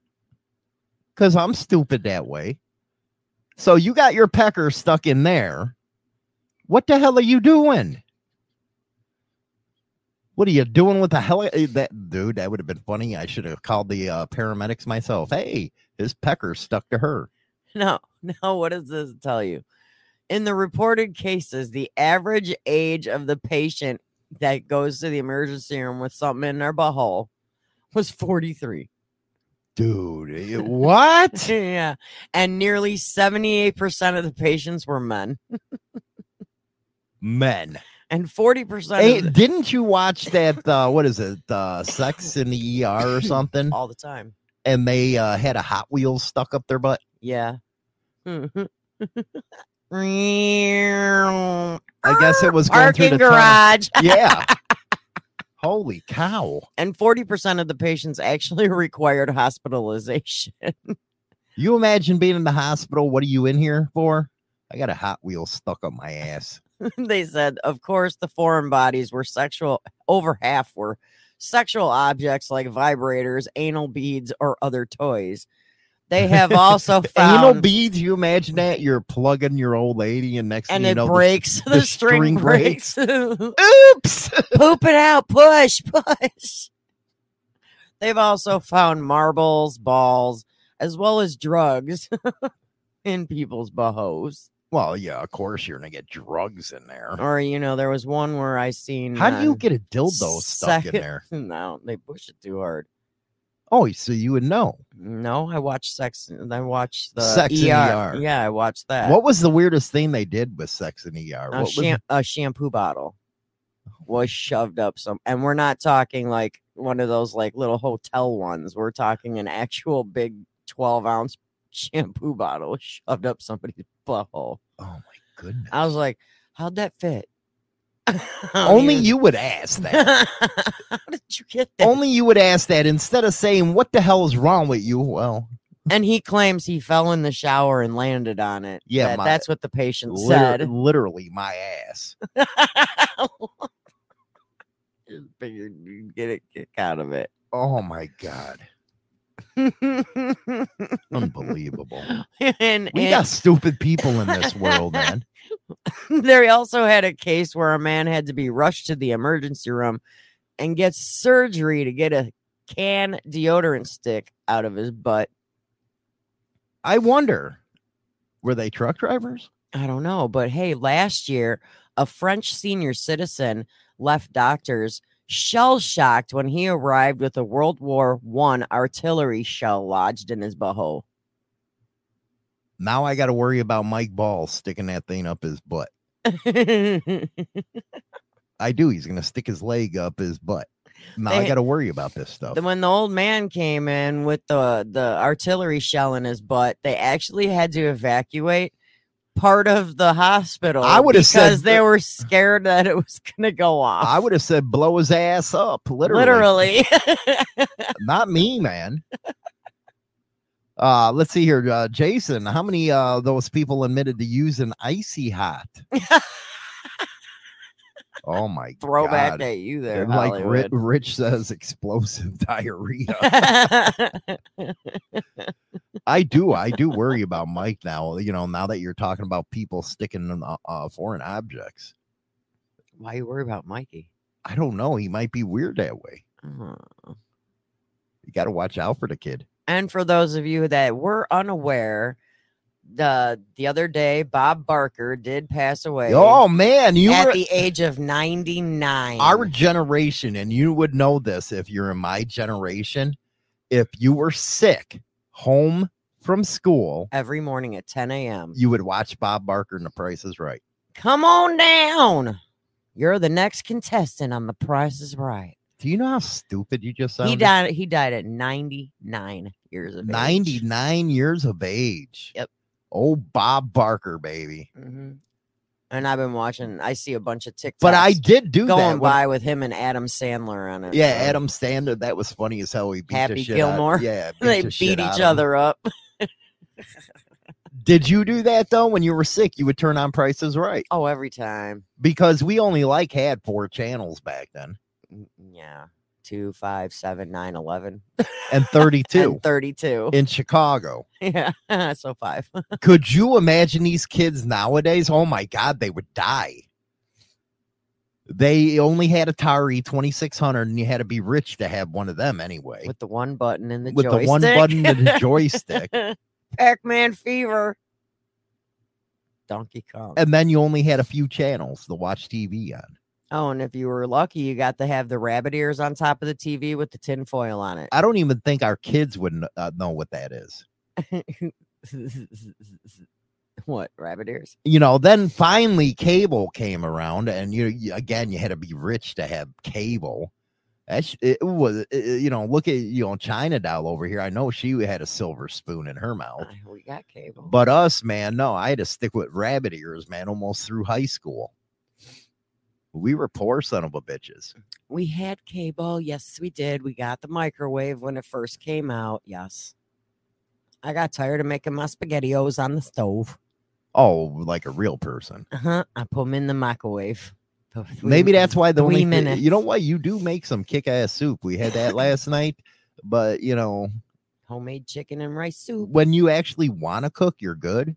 [SPEAKER 1] because I'm stupid that way. So you got your pecker stuck in there. What the hell are you doing? What are you doing with the hell? eh, That dude, that would have been funny. I should have called the uh, paramedics myself. Hey, his pecker stuck to her. [LAUGHS]
[SPEAKER 4] No, no. What does this tell you? In the reported cases, the average age of the patient that goes to the emergency room with something in their butthole was 43.
[SPEAKER 1] Dude, eh, [LAUGHS] what?
[SPEAKER 4] yeah. And nearly 78% of the patients were men.
[SPEAKER 1] Men.
[SPEAKER 4] And 40%
[SPEAKER 1] Hey,
[SPEAKER 4] the,
[SPEAKER 1] didn't you watch that? Uh, what is it? Uh, Sex in the ER or something?
[SPEAKER 4] all the time.
[SPEAKER 1] And they uh, had a Hot Wheels stuck up their butt.
[SPEAKER 4] Yeah. [LAUGHS] [LAUGHS] I
[SPEAKER 1] guess it was going through
[SPEAKER 4] parking
[SPEAKER 1] the tunnel.
[SPEAKER 4] garage. [LAUGHS]
[SPEAKER 1] Yeah. Holy cow.
[SPEAKER 4] and 40% of the patients actually [LAUGHS] required hospitalization.
[SPEAKER 1] You imagine being in the hospital. What are you in here for? I got a Hot Wheel stuck up my ass. [LAUGHS]
[SPEAKER 4] they said, of course, the foreign bodies were sexual, over half were sexual objects like vibrators, anal beads, or other toys. They have also [LAUGHS] found,
[SPEAKER 1] Anal beads. You imagine that? You're plugging your old lady, and next
[SPEAKER 4] and
[SPEAKER 1] thing you know, the-
[SPEAKER 4] breaks. [LAUGHS] The,
[SPEAKER 1] the
[SPEAKER 4] string,
[SPEAKER 1] string
[SPEAKER 4] breaks. [LAUGHS]
[SPEAKER 1] Oops.
[SPEAKER 4] Poop it out. Push, push. They've also found marbles, balls, as well as drugs in people's buttholes.
[SPEAKER 1] Well, yeah, of course you're gonna get drugs in there.
[SPEAKER 4] Or you know, there was one where I seen.
[SPEAKER 1] How do you get a dildo stuck in there?
[SPEAKER 4] No, they push it too hard.
[SPEAKER 1] Oh, so you would know.
[SPEAKER 4] No, I watched Sex. And I watched the
[SPEAKER 1] Sex
[SPEAKER 4] ER.
[SPEAKER 1] ER.
[SPEAKER 4] Yeah, I watched that.
[SPEAKER 1] What was the weirdest thing they did with sex and ER?
[SPEAKER 4] a,
[SPEAKER 1] What was
[SPEAKER 4] sham- a shampoo bottle was shoved up some and we're not talking like one of those like little hotel ones we're talking an actual big 12 ounce shampoo bottle shoved up somebody's butthole
[SPEAKER 1] oh my goodness.
[SPEAKER 4] i was like how'd that fit [LAUGHS] Oh,
[SPEAKER 1] Only
[SPEAKER 4] even-
[SPEAKER 1] you would ask [LAUGHS] that.
[SPEAKER 4] how did you get that
[SPEAKER 1] Only you would ask that instead of saying, What the hell is wrong with you? Well,
[SPEAKER 4] and he claims he fell in the shower and landed on it
[SPEAKER 1] Yeah,
[SPEAKER 4] That-
[SPEAKER 1] my-
[SPEAKER 4] that's what the patient
[SPEAKER 1] liter-
[SPEAKER 4] said [LAUGHS]
[SPEAKER 1] literally my ass.
[SPEAKER 4] Just figured you'd get a kick out of it
[SPEAKER 1] Oh my god. Unbelievable.
[SPEAKER 4] and,
[SPEAKER 1] We
[SPEAKER 4] and
[SPEAKER 1] got stupid people in this world, man. [LAUGHS]
[SPEAKER 4] they also had a case where a man had to be rushed to the emergency room and get surgery to get a can deodorant stick out of his butt.
[SPEAKER 1] I wonder, were they truck drivers?
[SPEAKER 4] I don't know, but hey, last year a French senior citizen left doctors shell shocked when he arrived with a World War One artillery shell lodged in his butthole.
[SPEAKER 1] Now I got to worry about Mike Ball sticking that thing up his butt. [LAUGHS] I do. He's going to stick his leg up his butt. Now I got to worry about this stuff.
[SPEAKER 4] When the old man came in with the the artillery shell in his butt, they actually had to evacuate part of the hospital.
[SPEAKER 1] I would've said
[SPEAKER 4] they were scared that it was gonna go off.
[SPEAKER 1] I would have said blow his ass up, literally.
[SPEAKER 4] literally. [LAUGHS]
[SPEAKER 1] Not me, man. Uh, let's see here, uh, Jason. How many uh those people admitted to using icy hot? [LAUGHS] oh my
[SPEAKER 4] Throwback
[SPEAKER 1] God.
[SPEAKER 4] at you there,
[SPEAKER 1] like Ri-
[SPEAKER 4] Hollywood.
[SPEAKER 1] Rich says, explosive [LAUGHS] diarrhea. [LAUGHS] I do. I do worry about Mike now. You know, now that you're talking about people sticking in, uh, uh, foreign objects.
[SPEAKER 4] Why you worry about Mikey?
[SPEAKER 1] I don't know. He might be weird that way.
[SPEAKER 4] Uh,
[SPEAKER 1] You got to watch out for the kid.
[SPEAKER 4] And for those of you that were unaware, the the other day Bob Barker did pass away.
[SPEAKER 1] Oh man, you
[SPEAKER 4] at
[SPEAKER 1] were
[SPEAKER 4] the age of 99.
[SPEAKER 1] our generation, and you would know this if you're in my generation. If you were sick home from school,
[SPEAKER 4] every morning at 10 a.m.
[SPEAKER 1] you would watch Bob Barker and The Price is Right.
[SPEAKER 4] Come on down. You're the next contestant on The Price is Right.
[SPEAKER 1] Do you know how stupid you just sounded?
[SPEAKER 4] He died. He died at 99 years of age.
[SPEAKER 1] 99 years of age.
[SPEAKER 4] Yep.
[SPEAKER 1] Oh, Bob Barker, baby.
[SPEAKER 4] Mhm. And I've been watching. I see a bunch of TikToks.
[SPEAKER 1] But I did do
[SPEAKER 4] going
[SPEAKER 1] that. when-
[SPEAKER 4] by with him and Adam Sandler on it.
[SPEAKER 1] yeah,
[SPEAKER 4] so
[SPEAKER 1] Adam Sandler. That was funny as hell. He beat the
[SPEAKER 4] Happy
[SPEAKER 1] shit
[SPEAKER 4] Gilmore.
[SPEAKER 1] Out, yeah, [LAUGHS]
[SPEAKER 4] They
[SPEAKER 1] the
[SPEAKER 4] beat each
[SPEAKER 1] of him.
[SPEAKER 4] other up. [LAUGHS]
[SPEAKER 1] Did you do that though? When you were sick, you would turn on Prices Right
[SPEAKER 4] Oh, every time.
[SPEAKER 1] because we only like had four channels back then
[SPEAKER 4] Yeah. Two, five, seven, nine, eleven,
[SPEAKER 1] and 32 [LAUGHS]
[SPEAKER 4] and 32.
[SPEAKER 1] in Chicago. [LAUGHS]
[SPEAKER 4] yeah. so five. [LAUGHS]
[SPEAKER 1] Could you imagine these kids nowadays? Oh my God, they would die. They only had Atari 2600 and you had to be rich to have one of them anyway.
[SPEAKER 4] with the one button and the
[SPEAKER 1] With
[SPEAKER 4] joystick.
[SPEAKER 1] the one button and the joystick.
[SPEAKER 4] Pac-Man Fever. Donkey Kong.
[SPEAKER 1] And then you only had a few channels to watch TV on.
[SPEAKER 4] Oh, and if you were lucky, you got to have the rabbit ears on top of the TV with the tin foil on it.
[SPEAKER 1] I don't even think our kids would uh, know what that is. [LAUGHS]
[SPEAKER 4] what rabbit ears?
[SPEAKER 1] You know, then finally cable came around, and you, you again, you had to be rich to have cable. That's it was, uh, you know, look at you know China doll over here. I know she had a silver spoon in her mouth,
[SPEAKER 4] Uh, we got cable.
[SPEAKER 1] but us, man, no, I had to stick with rabbit ears, man, almost through high school. We were poor son of a bitches.
[SPEAKER 4] we had cable. Yes, we did. We got the microwave when it first came out. Yes. I got tired of making my spaghettios on the stove.
[SPEAKER 1] Oh, like a real person.
[SPEAKER 4] Uh-huh. I put them in the microwave.
[SPEAKER 1] Maybe that's why the only
[SPEAKER 4] minutes.
[SPEAKER 1] you know what you do make some kick ass soup. We had that last night, but you know
[SPEAKER 4] homemade chicken and rice soup.
[SPEAKER 1] when you actually want to cook, you're good.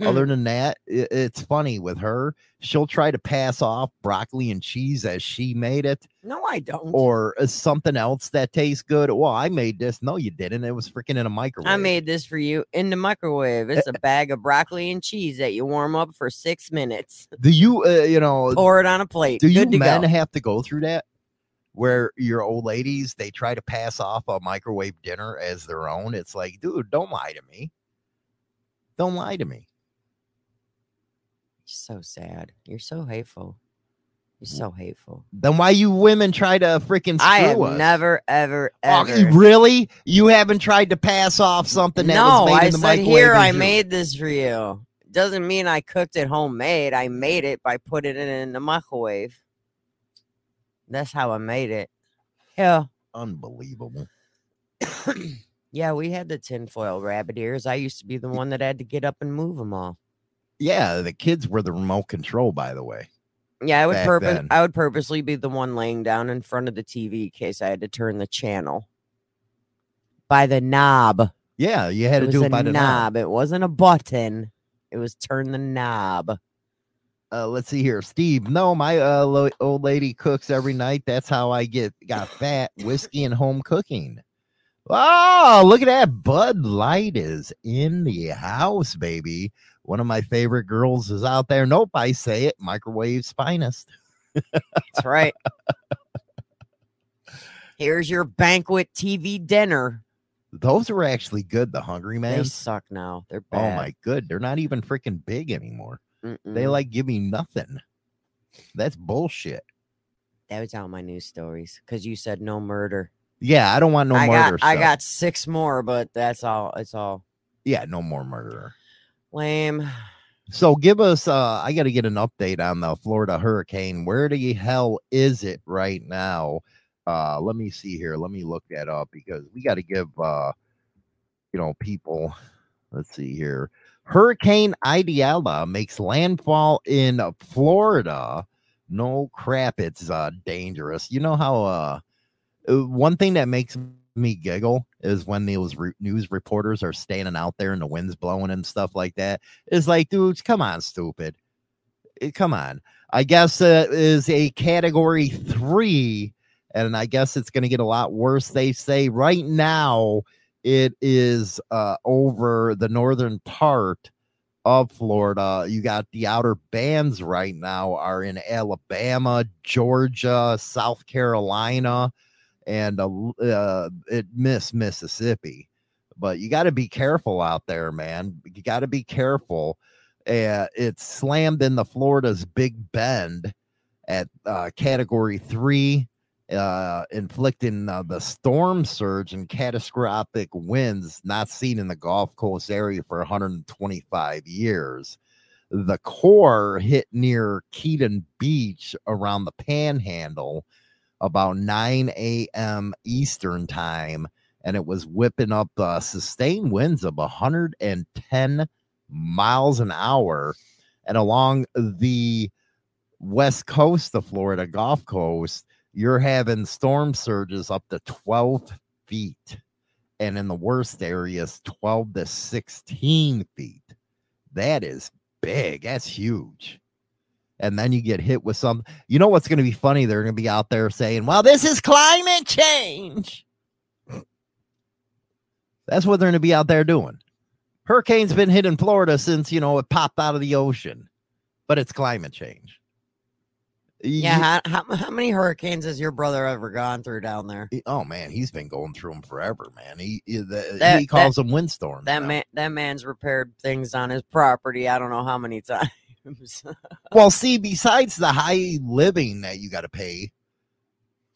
[SPEAKER 1] Other than that, i- it's funny with her. She'll try to pass off broccoli and cheese as she made it,
[SPEAKER 4] no, I don't.
[SPEAKER 1] or uh, something else that tastes good. Well, I made this. No, you didn't. It was freaking in a microwave.
[SPEAKER 4] I made this for you in the microwave. It's a bag of broccoli and cheese that you warm up for six minutes.
[SPEAKER 1] Do you, uh, you know, [LAUGHS]
[SPEAKER 4] Pour it on a plate.
[SPEAKER 1] do you men
[SPEAKER 4] go.
[SPEAKER 1] have to go through that? Where your old ladies they try to pass off a microwave dinner as their own. It's like, dude, don't lie to me. Don't lie to me.
[SPEAKER 4] So sad. You're so hateful. You're so hateful.
[SPEAKER 1] Then why you women try to freaking screw
[SPEAKER 4] I have
[SPEAKER 1] us?
[SPEAKER 4] never, ever,
[SPEAKER 1] Oh,
[SPEAKER 4] ever.
[SPEAKER 1] really? You haven't tried to pass off something that
[SPEAKER 4] no,
[SPEAKER 1] was made
[SPEAKER 4] I
[SPEAKER 1] in the
[SPEAKER 4] said
[SPEAKER 1] microwave?
[SPEAKER 4] here I
[SPEAKER 1] your-
[SPEAKER 4] made this for you. Doesn't mean I cooked it homemade. I made it by putting it in the microwave. That's how I made it. Yeah.
[SPEAKER 1] Unbelievable. [COUGHS]
[SPEAKER 4] yeah, we had the tinfoil rabbit ears. I used to be the one that had to get up and move them all.
[SPEAKER 1] Yeah, the kids were the remote control, by the way.
[SPEAKER 4] Yeah, I would
[SPEAKER 1] Back
[SPEAKER 4] purpose
[SPEAKER 1] then.
[SPEAKER 4] I would purposely be the one laying down in front of the TV in case I had to turn the channel by the knob.
[SPEAKER 1] Yeah, you had
[SPEAKER 4] it
[SPEAKER 1] to do it by the knob.
[SPEAKER 4] knob. It wasn't a button. It was turn the knob.
[SPEAKER 1] Uh, let's see here, Steve. No, my uh, lo- old lady cooks every night. That's how I get got fat. Whiskey and home cooking. Oh, look at that! Bud Light is in the house, baby. One of my favorite girls is out there. Nope, I say it. Microwave finest.
[SPEAKER 4] That's right. Here's your banquet TV dinner.
[SPEAKER 1] Those are actually good. The Hungry Man.
[SPEAKER 4] They suck now. They're
[SPEAKER 1] Oh my good. They're not even freaking big anymore. They
[SPEAKER 4] Mm-mm.
[SPEAKER 1] like give me nothing. That's bullshit.
[SPEAKER 4] that was all my news stories because you said no murder.
[SPEAKER 1] Yeah, I don't want no
[SPEAKER 4] I
[SPEAKER 1] murder.
[SPEAKER 4] got I got six more, but that's all. It's all
[SPEAKER 1] yeah, no more murderer.
[SPEAKER 4] Lame.
[SPEAKER 1] So give us uh I gotta get an update on the Florida hurricane. Where the hell is it right now? Uh let me see here. Let me look that up because we gotta give uh you know people let's see here. Hurricane Idalia makes landfall in Florida. No crap, it's uh dangerous. You know how uh uh, one thing that makes me giggle is when those re- news reporters are standing out there and the wind's blowing and stuff like that. It's like, dudes, come on, stupid. Eh, Come on. I guess uh, is a category three, and I guess it's going to get a lot worse. They say right now it is uh, over the northern part of Florida. You got the outer bands right now are in Alabama, Georgia, South Carolina, and uh, uh, it missed Mississippi. But you got to be careful out there, man. You got to be careful. Uh, it's slammed into Florida's Big Bend at uh, category three, uh, inflicting uh, the storm surge and catastrophic winds not seen in the Gulf Coast area for 125 years. The core hit near Keaton Beach around the panhandle about 9 a.m. Eastern time, and it was whipping up uh, sustained winds of 110 miles an hour. And along the west coast of Florida, Gulf Coast, you're having storm surges up to 12 feet. And in the worst areas, 12 to 16 feet. That is big. That's huge. And then you get hit with some. You know what's going to be funny? They're going to be out there saying, well, this is climate change. That's what they're going to be out there doing. Hurricane's been hitting Florida since, you know, it popped out of the ocean, but it's climate change.
[SPEAKER 4] Yeah, how, how, how many hurricanes has your brother ever gone through down there?
[SPEAKER 1] He- oh man, he's been going through them forever, man. He he, the,
[SPEAKER 4] That-
[SPEAKER 1] he calls them windstorms.
[SPEAKER 4] That
[SPEAKER 1] now.
[SPEAKER 4] man, that man's repaired things on his property. I don't know how many times. [LAUGHS]
[SPEAKER 1] Well, see, besides the high living that you got to pay,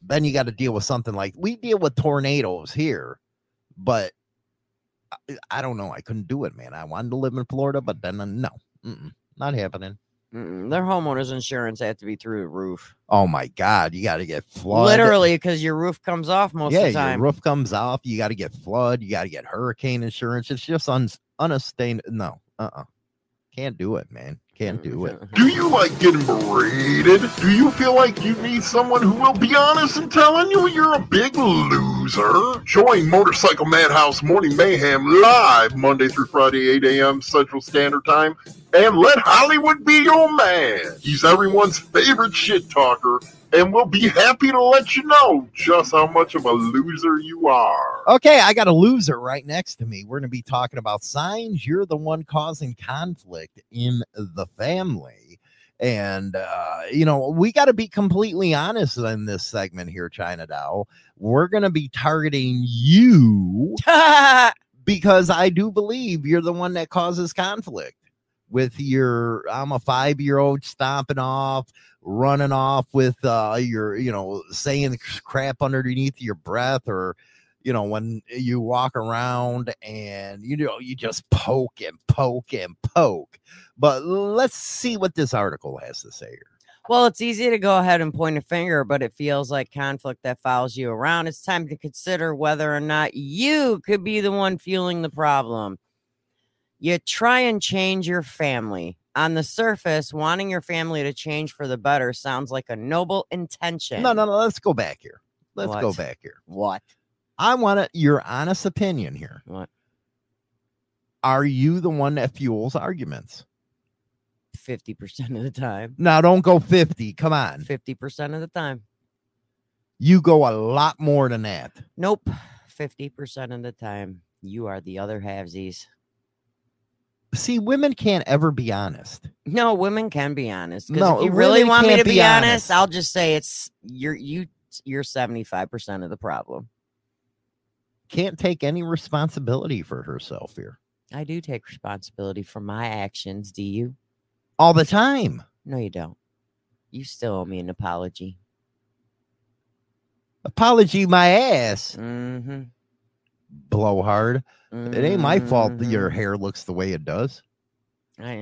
[SPEAKER 1] then you got to deal with something like we deal with tornadoes here, but I, I don't know. I couldn't do it, man. I wanted to live in Florida, but then uh, no, mm-mm, not happening.
[SPEAKER 4] Mm-mm, Their homeowners insurance have to be through the roof.
[SPEAKER 1] Oh my God, you got to get flood.
[SPEAKER 4] Literally, because your roof comes off most
[SPEAKER 1] yeah,
[SPEAKER 4] of the time.
[SPEAKER 1] your roof comes off. You got to get flood. You got to get hurricane insurance. It's just un-. No, uh, uh-uh. Can't do it, man. Can't mm-hmm. do it. [LAUGHS]
[SPEAKER 3] Do you like getting berated? Do you feel like you need someone who will be honest and telling you you're a big loser? Join Motorcycle Madhouse Morning Mayhem live Monday through Friday, 8 a.m. Central Standard Time, and let Hollywood be your man. He's everyone's favorite shit talker and we'll be happy to let you know just how much of a loser you are.
[SPEAKER 1] Okay, I got a loser right next to me. We're going to be talking about signs you're the one causing conflict in the family. And, uh, you know, we got to be completely honest in this segment here, China Doll. We're going to be targeting you [LAUGHS] because I do believe you're the one that causes conflict with your I'm a five year old stomping off, running off with uh your, you know, saying crap underneath your breath or you know, when you walk around and you know you just poke and poke and poke. But let's see what this article has to say here.
[SPEAKER 4] Well, it's easy to go ahead and point a finger, but it feels like conflict that follows you around. It's time to consider whether or not you could be the one fueling the problem. You try and change your family. On the surface, wanting your family to change for the better sounds like a noble intention.
[SPEAKER 1] No, no, no. Let's go back here. Let's go back here.
[SPEAKER 4] What?
[SPEAKER 1] I want to your honest opinion here.
[SPEAKER 4] What?
[SPEAKER 1] Are you the one that fuels arguments?
[SPEAKER 4] 50% of the time.
[SPEAKER 1] Now don't go 50. Come on.
[SPEAKER 4] 50% of the time.
[SPEAKER 1] You go a lot more than that.
[SPEAKER 4] Nope. 50% of the time. You are the other halvesies.
[SPEAKER 1] See, women can't ever be honest.
[SPEAKER 4] No, women can be honest.
[SPEAKER 1] No,
[SPEAKER 4] if you really want me to be,
[SPEAKER 1] be
[SPEAKER 4] honest,
[SPEAKER 1] honest.
[SPEAKER 4] I'll just say it's you're you you're 75% of the problem.
[SPEAKER 1] Can't take any responsibility for herself here.
[SPEAKER 4] I do take responsibility for my actions. Do you?
[SPEAKER 1] All the time.
[SPEAKER 4] No, you don't. You still owe me an apology.
[SPEAKER 1] Apology my ass.
[SPEAKER 4] Mm-hmm.
[SPEAKER 1] Blowhard. It ain't my fault that your
[SPEAKER 4] Mhm.
[SPEAKER 1] hair looks the way it does.
[SPEAKER 4] I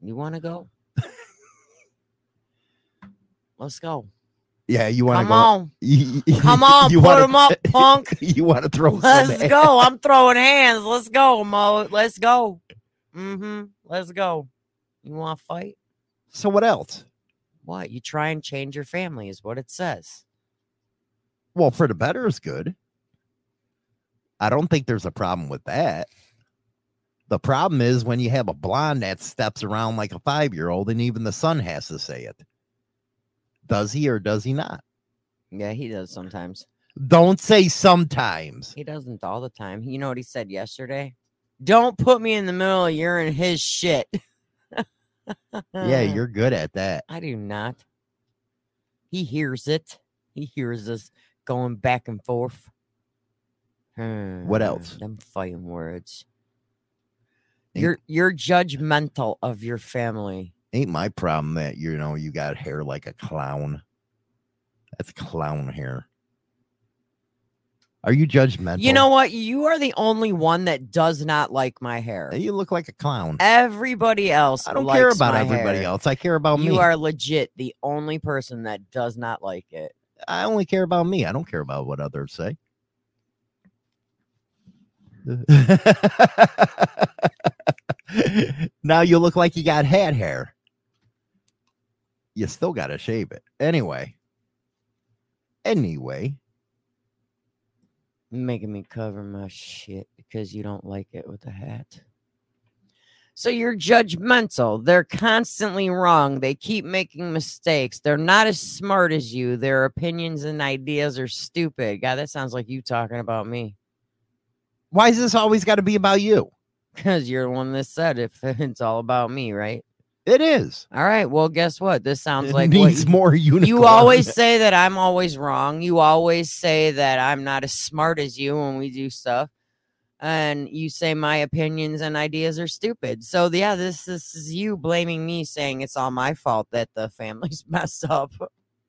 [SPEAKER 4] You want to go? Let's go.
[SPEAKER 1] Yeah, you want to
[SPEAKER 4] Come
[SPEAKER 1] go.
[SPEAKER 4] on. [LAUGHS]
[SPEAKER 1] You- you-
[SPEAKER 4] Come on.
[SPEAKER 1] you
[SPEAKER 4] put
[SPEAKER 1] wanna-
[SPEAKER 4] them up, [LAUGHS] punk.
[SPEAKER 1] You want to throw
[SPEAKER 4] Let's go. [LAUGHS] I'm throwing hands. Let's go, Mo. Let's go. Mm-hmm. Let's go. You want to fight?
[SPEAKER 1] So what else?
[SPEAKER 4] What? You try and change your family is what it says.
[SPEAKER 1] Well, for the better is good. I don't think there's a problem with that. The problem is when you have a blonde that steps around like a five year old, and even the son has to say it. Does he or does he not?
[SPEAKER 4] Yeah, he does sometimes.
[SPEAKER 1] Don't say sometimes.
[SPEAKER 4] He doesn't all the time. You know what he said yesterday? Don't put me in the middle of your and his shit.
[SPEAKER 1] Yeah, [LAUGHS] you're good at that.
[SPEAKER 4] I do not. He hears it. He hears us going back and forth.
[SPEAKER 1] What
[SPEAKER 4] Hmm,
[SPEAKER 1] else?
[SPEAKER 4] Them fighting words.
[SPEAKER 1] Ain't-
[SPEAKER 4] You're you're judgmental of your family.
[SPEAKER 1] Ain't my problem that you know you got hair like a clown. That's clown hair. Are you judgmental?
[SPEAKER 4] You know what? You are the only one that does not like my hair.
[SPEAKER 1] you look like a clown.
[SPEAKER 4] Everybody else.
[SPEAKER 1] I don't care about everybody
[SPEAKER 4] hair.
[SPEAKER 1] else. I care about
[SPEAKER 4] You
[SPEAKER 1] me.
[SPEAKER 4] You are legit the only person that does not like it.
[SPEAKER 1] I only care about me. I don't care about what others say. [LAUGHS] now you look like you got hat hair. You still got to shave it. Anyway. Anyway.
[SPEAKER 4] making me cover my shit because you don't like it with a hat. So you're judgmental. They're constantly wrong. They keep making mistakes. They're not as smart as you. Their opinions and ideas are stupid. God, that sounds like you talking about me.
[SPEAKER 1] Why is this always got to be about you?
[SPEAKER 4] Because you're the one that said if [LAUGHS] it's all about me, right?
[SPEAKER 1] It is.
[SPEAKER 4] All right. Well, guess what? This sounds
[SPEAKER 1] It
[SPEAKER 4] like
[SPEAKER 1] needs
[SPEAKER 4] you-
[SPEAKER 1] more unicorn.
[SPEAKER 4] You always say that I'm always wrong. You always say that I'm not as smart as you when we do stuff. And you say my opinions and ideas are stupid. So yeah, this, this is you blaming me saying it's all my fault that the family's [LAUGHS] messed up.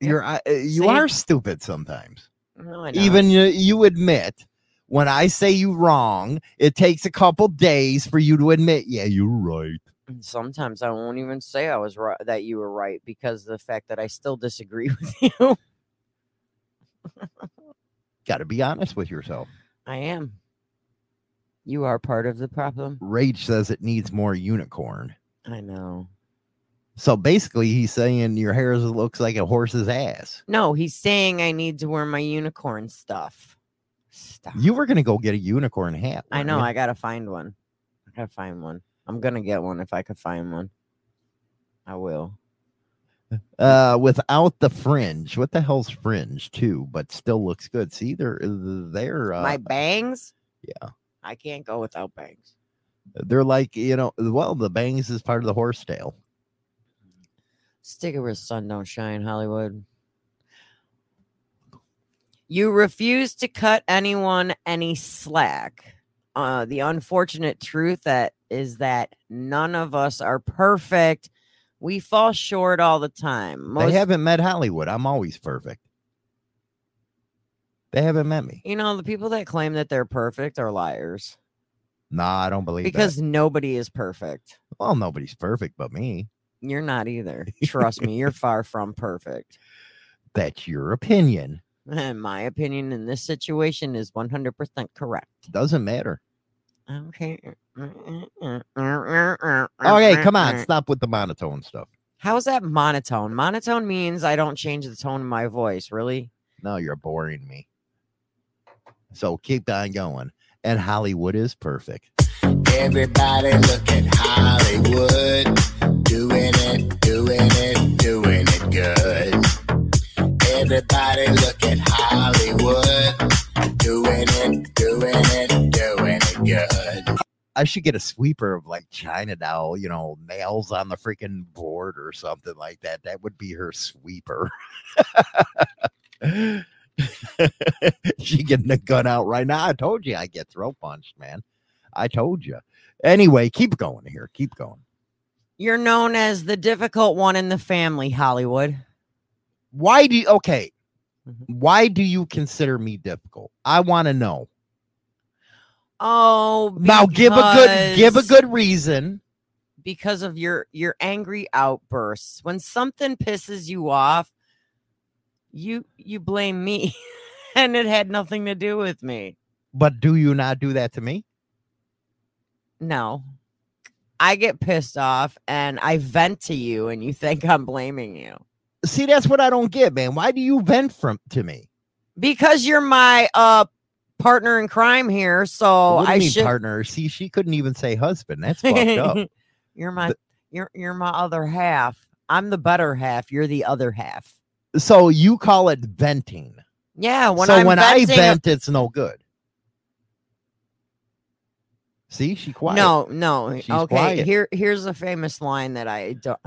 [SPEAKER 1] You're uh, you
[SPEAKER 4] See?
[SPEAKER 1] are stupid sometimes.
[SPEAKER 4] No.
[SPEAKER 1] Even you, you admit when I say you wrong, it takes a couple days for you to admit, yeah, you're right.
[SPEAKER 4] Sometimes I won't even say I was right that you were right because of the fact that I still disagree [LAUGHS] with you.
[SPEAKER 1] Got to be honest with yourself.
[SPEAKER 4] I am. You are part of the problem.
[SPEAKER 1] Rage says it needs more unicorn.
[SPEAKER 4] I know.
[SPEAKER 1] So basically, he's saying your hair looks like a horse's ass.
[SPEAKER 4] No, he's saying I need to wear my unicorn stuff. Stop.
[SPEAKER 1] You were gonna go get a unicorn hat.
[SPEAKER 4] I know.
[SPEAKER 1] you?
[SPEAKER 4] I gotta find one. I gotta find one. I'm gonna get one if I could find one. I will.
[SPEAKER 1] uh, without the fringe. What the hell's fringe too? But still looks good. See, they're they're uh,
[SPEAKER 4] my bangs.
[SPEAKER 1] yeah.
[SPEAKER 4] I can't go without bangs.
[SPEAKER 1] they're like you know. Well, the bangs is part of the horse tail.
[SPEAKER 4] Stick it where the sun don't shine, Hollywood. You refuse to cut anyone any slack. Uh, the unfortunate truth that is that none of us are perfect. We fall short all the time.
[SPEAKER 1] they haven't met Hollywood. I'm always perfect. They haven't met me.
[SPEAKER 4] you know, the people that claim that they're perfect are liars
[SPEAKER 1] Nah, I don't believe that.
[SPEAKER 4] because nobody is perfect.
[SPEAKER 1] well, nobody's perfect but me.
[SPEAKER 4] You're not either. [LAUGHS] Trust me, you're far from perfect.
[SPEAKER 1] That's your opinion.
[SPEAKER 4] And my opinion in this situation is 100% correct.
[SPEAKER 1] Doesn't matter.
[SPEAKER 4] Okay.
[SPEAKER 1] Okay,
[SPEAKER 4] Okay,
[SPEAKER 1] come on, [LAUGHS] stop with the monotone stuff.
[SPEAKER 4] How is that monotone? Monotone means I don't change the tone of my voice. Really?
[SPEAKER 1] No, you're boring me. So keep on going. And Hollywood is perfect.
[SPEAKER 5] Everybody look at Hollywood. Doing it, doing it, doing it good. Everybody look at Hollywood. Doing it, doing it, doing it good.
[SPEAKER 1] I should get a sweeper of like China doll, you know, nails on the freaking board or something like that. That would be her sweeper. [LAUGHS] [LAUGHS] she getting the gun out right now. I told you I get throat punched, man. I told you. Anyway, keep going here. Keep going.
[SPEAKER 4] You're known as the difficult one in the family, Hollywood.
[SPEAKER 1] Why do you okay?
[SPEAKER 4] Mhm.
[SPEAKER 1] Why do you consider me difficult? I want to know.
[SPEAKER 4] Oh,
[SPEAKER 1] Now give a good give a good reason.
[SPEAKER 4] because of your your angry outbursts. When something pisses you off, you you blame me, [LAUGHS] and it had nothing to do with me.
[SPEAKER 1] But do you not do that to me?
[SPEAKER 4] No. I get pissed off and I vent to you and you think I'm blaming you.
[SPEAKER 1] See, that's what I don't get, man. Why do you vent from to me?
[SPEAKER 4] Because you're my uh partner in crime here, so
[SPEAKER 1] what do you
[SPEAKER 4] I
[SPEAKER 1] mean
[SPEAKER 4] should
[SPEAKER 1] partner? See, she couldn't even say husband. That's fucked up. [LAUGHS]
[SPEAKER 4] you're my
[SPEAKER 1] The-
[SPEAKER 4] you're you're my other half. I'm the better half, you're the other half.
[SPEAKER 1] So you call it venting.
[SPEAKER 4] Yeah, when
[SPEAKER 1] so
[SPEAKER 4] I'm
[SPEAKER 1] when I vent, it's no good. See, she quiet.
[SPEAKER 4] No, no.
[SPEAKER 1] She's
[SPEAKER 4] okay,
[SPEAKER 1] quiet.
[SPEAKER 4] here here's a famous line that I don't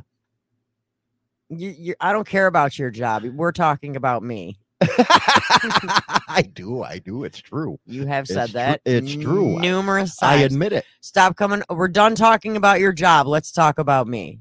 [SPEAKER 4] you, you, I don't care about your job. We're talking about me. [LAUGHS]
[SPEAKER 1] I do. I do. It's true.
[SPEAKER 4] You have said
[SPEAKER 1] tru-
[SPEAKER 4] that.
[SPEAKER 1] it's true.
[SPEAKER 4] Numerous times.
[SPEAKER 1] I admit it.
[SPEAKER 4] Stop coming. We're done talking about your job. Let's talk about me.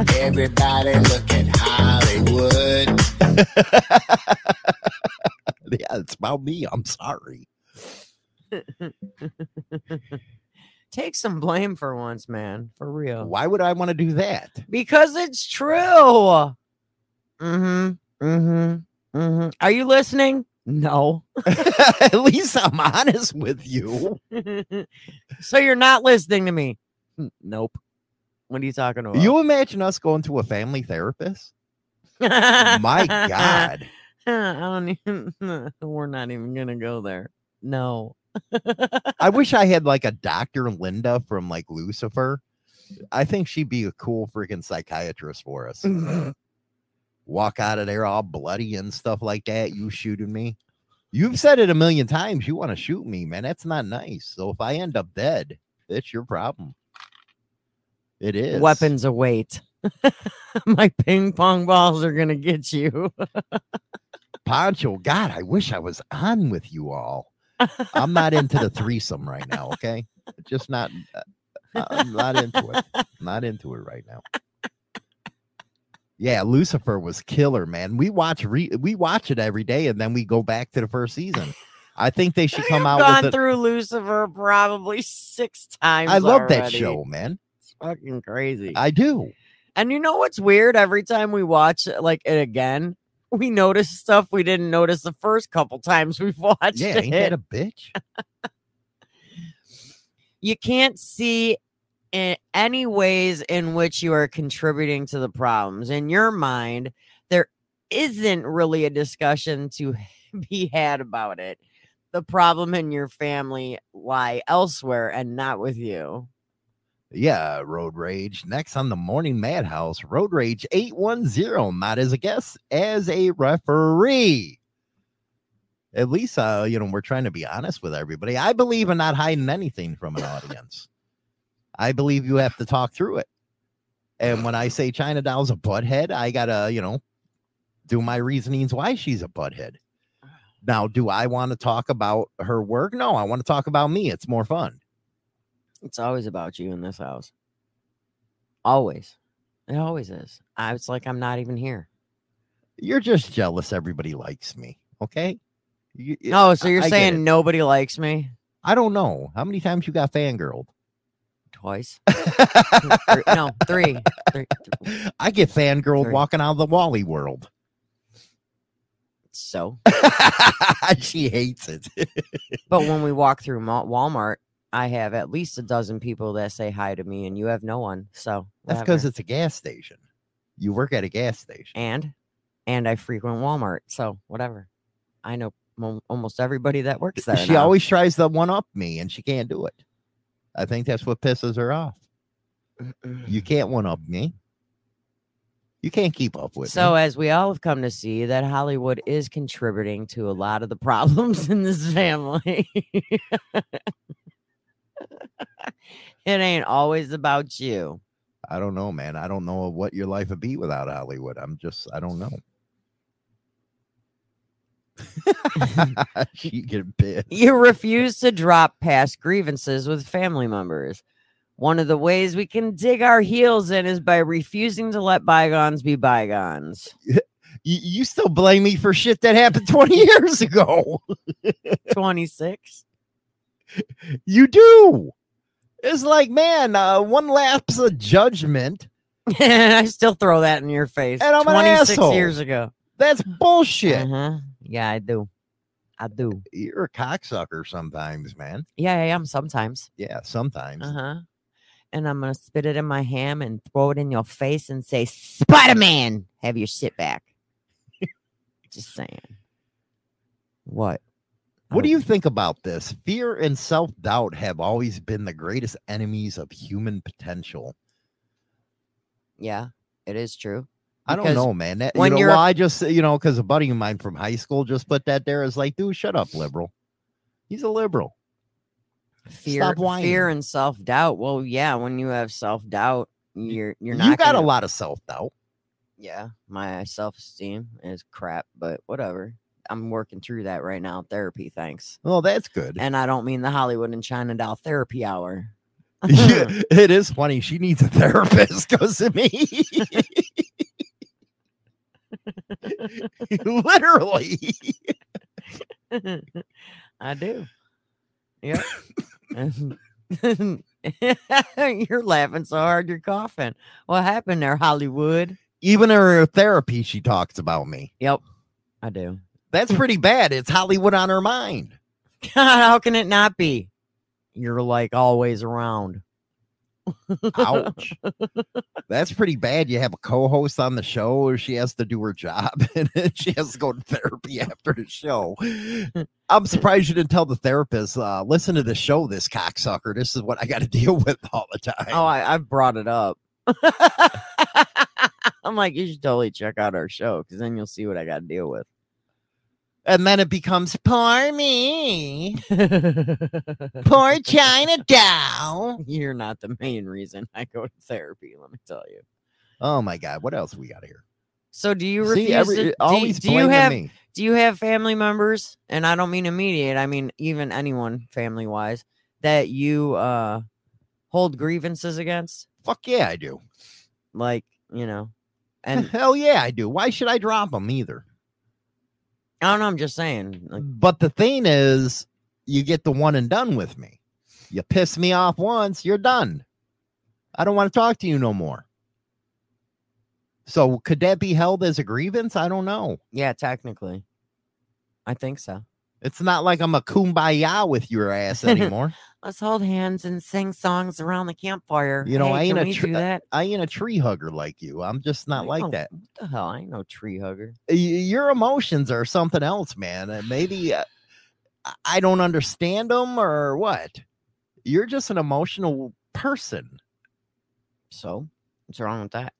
[SPEAKER 5] Everybody look at Hollywood. [LAUGHS]
[SPEAKER 1] Yeah, it's about me. I'm sorry. [LAUGHS]
[SPEAKER 4] Take some blame for once, man. For real.
[SPEAKER 1] Why would I want to do that?
[SPEAKER 4] Because it's true. Mm-hmm. Mm-hmm. Mm-hmm. Are you listening? No. [LAUGHS]
[SPEAKER 1] At least I'm honest with you.
[SPEAKER 4] so you're not listening to me? Nope. What are you talking about?
[SPEAKER 1] You imagine us going to a family therapist? My God. [LAUGHS]
[SPEAKER 4] I don't even. [LAUGHS] We're not even gonna go there. No.
[SPEAKER 1] I wish I [LAUGHS] had like a Dr. Linda from like Lucifer. I think she'd be a cool freaking psychiatrist for us. Walk out of there all bloody and stuff like that. You shooting me. You've said it a million times. You want to shoot me, man. That's not nice. So if I end up dead, it's your problem. It is.
[SPEAKER 4] Weapons await. [LAUGHS] My ping pong balls are gonna get you.
[SPEAKER 1] Poncho, God, I wish I was on with you all. I'm not into the threesome right now. Okay, just not. Uh, I'm not into it. Not into it right now. Yeah, Lucifer was killer, man. We watch re- we watch it every day, and then we go back to the first season. I think they should [LAUGHS] come
[SPEAKER 4] I've
[SPEAKER 1] out
[SPEAKER 4] gone
[SPEAKER 1] with it.
[SPEAKER 4] through Lucifer probably six times.
[SPEAKER 1] I love that show, man.
[SPEAKER 4] Fucking crazy.
[SPEAKER 1] I do.
[SPEAKER 4] and you know what's weird? Every time we watch it, like it again, we notice stuff we didn't notice the first couple times we've [LAUGHS] watched
[SPEAKER 1] Yeah,
[SPEAKER 4] it.
[SPEAKER 1] ain't that a bitch?
[SPEAKER 4] you can't see in any ways in which you are contributing to the problems in your mind there isn't really a discussion to [LAUGHS] be had about it the problem in your family lie elsewhere and not with you
[SPEAKER 1] Yeah, Road Rage. Next on the Morning Madhouse, Road Rage 810, not as a guest, as a referee. At least, uh, you know, we're trying to be honest with everybody. I believe in not hiding anything from an audience. I believe you have to talk through it. And when I say China Doll's a butthead, I gotta, you know, do my reasonings why she's a butthead. Now, do I want to talk about her work? No, I want to talk about me. It's more fun.
[SPEAKER 4] It's always about you in this house always it always is I, it's like i'm not even here
[SPEAKER 1] You're just jealous everybody likes me. Okay. You- you-
[SPEAKER 4] oh so you're
[SPEAKER 1] I
[SPEAKER 4] saying
[SPEAKER 1] it.
[SPEAKER 4] nobody likes me
[SPEAKER 1] I don't know. How many times you got fangirled?
[SPEAKER 4] twice [LAUGHS] Three- no three. Three- th-
[SPEAKER 1] I get fangirled
[SPEAKER 4] Three.
[SPEAKER 1] walking out of the Wally world.
[SPEAKER 4] so [LAUGHS]
[SPEAKER 1] she hates it.
[SPEAKER 4] But when we walk through Walmart, I have at least a dozen people that say hi to me, and you have no one. So
[SPEAKER 1] That's because it's a gas station. You work at a gas station.
[SPEAKER 4] and and I frequent Walmart, so whatever. I know mo- almost everybody that works there.
[SPEAKER 1] She
[SPEAKER 4] now.
[SPEAKER 1] always tries to one up me and she can't do it. I think that's what pisses her off. You [CLEARS THROAT] can't one up me. You can't keep up with
[SPEAKER 4] So
[SPEAKER 1] me.
[SPEAKER 4] as we all have come to see, that Hollywood is contributing to a lot of the problems [LAUGHS] in this family. [LAUGHS] [LAUGHS] it ain't always about you.
[SPEAKER 1] I don't know, man. I don't know what your life would be without Hollywood. I'm just, I don't know. [LAUGHS] [LAUGHS] she get pissed.
[SPEAKER 4] You refuse to drop past grievances with family members. One of the ways we can dig our heels in is by refusing to let bygones be bygones.
[SPEAKER 1] You, you still blame me for shit that happened 20 years ago.
[SPEAKER 4] 26.
[SPEAKER 1] You do. It's like, man, uh, one lapse of judgment.
[SPEAKER 4] and [LAUGHS] I still throw that in your face.
[SPEAKER 1] And I'm an
[SPEAKER 4] 26
[SPEAKER 1] asshole.
[SPEAKER 4] years ago.
[SPEAKER 1] That's bullshit.
[SPEAKER 4] Uh-huh. Yeah, I do. I do.
[SPEAKER 1] You're a cocksucker sometimes, man.
[SPEAKER 4] Yeah, I am sometimes.
[SPEAKER 1] Yeah, sometimes.
[SPEAKER 4] Uh huh. And I'm gonna spit it in my ham and throw it in your face and say, "Spider Man, have your shit back." [LAUGHS] Just saying. What?
[SPEAKER 1] What do oh. you think about this? Fear and self doubt have always been the greatest enemies of human potential.
[SPEAKER 4] Yeah, it is true.
[SPEAKER 1] I don't know, man. That, you
[SPEAKER 4] when
[SPEAKER 1] know,
[SPEAKER 4] you're
[SPEAKER 1] well, I just, you know, because a buddy of mine from high school just put that there is like, dude, shut up, liberal. He's a liberal.
[SPEAKER 4] Fear, fear, and self doubt. Well, yeah, when you have self doubt, you're you're not.
[SPEAKER 1] you got
[SPEAKER 4] gonna,
[SPEAKER 1] a lot of self doubt.
[SPEAKER 4] Yeah, my self esteem is crap, but whatever. I'm working through that right now. Therapy, thanks.
[SPEAKER 1] Well, that's good.
[SPEAKER 4] And I don't mean the Hollywood and China doll therapy hour. [LAUGHS] [LAUGHS]
[SPEAKER 1] Yeah, it is funny. She needs a therapist [LAUGHS] because of me. Literally.
[SPEAKER 4] I do. Yep. you're laughing so hard you're coughing. What happened there, Hollywood?
[SPEAKER 1] Even in her therapy, she talks about me.
[SPEAKER 4] Yep, I do.
[SPEAKER 1] That's pretty bad. It's Hollywood on her mind.
[SPEAKER 4] God, [LAUGHS] how can it not be? You're like always around.
[SPEAKER 1] Ouch. [LAUGHS] That's pretty bad. You have a co-host on the show, or she has to do her job, [LAUGHS] and she has to go to therapy after the show. I'm surprised you didn't tell the therapist, uh, listen to the show, this cocksucker. This is what I got to deal with all the time.
[SPEAKER 4] Oh, I, I've brought it up. I'm like, you should totally check out our show because then you'll see what I got to deal with.
[SPEAKER 1] And then it becomes poor me, [LAUGHS] poor China doll.
[SPEAKER 4] You're not the main reason I go to therapy, let me tell you.
[SPEAKER 1] Oh my God, what else we got here?
[SPEAKER 4] So do you refuse
[SPEAKER 1] See, every,
[SPEAKER 4] to, do,
[SPEAKER 1] always
[SPEAKER 4] do you have
[SPEAKER 1] me.
[SPEAKER 4] do you have family members and i don't mean immediate i mean even anyone family wise that you uh hold grievances against
[SPEAKER 1] Fuck yeah, I do.
[SPEAKER 4] like you know [LAUGHS] and
[SPEAKER 1] Hell yeah, I do. Why should I drop them either?
[SPEAKER 4] I don't know i'm just saying like,
[SPEAKER 1] But the thing is, you get the one and done with me. You piss me off once, you're done. I don't want to talk to you no more. So could that be held as a grievance? I don't know.
[SPEAKER 4] yeah technically i think so
[SPEAKER 1] It's not like I'm a kumbaya with your ass anymore. [LAUGHS]
[SPEAKER 4] let's hold hands and sing songs around the campfire
[SPEAKER 1] You know,
[SPEAKER 4] Hey,
[SPEAKER 1] I ain't a
[SPEAKER 4] we
[SPEAKER 1] tr-
[SPEAKER 4] that
[SPEAKER 1] I ain't a tree hugger like you. I'm just not
[SPEAKER 4] I
[SPEAKER 1] like
[SPEAKER 4] know-
[SPEAKER 1] that.
[SPEAKER 4] what the hell i ain't no tree hugger
[SPEAKER 1] Your emotions are something else, man. Uh, Maybe uh, I- I don't understand them or what. You're just an emotional person.
[SPEAKER 4] so what's wrong with that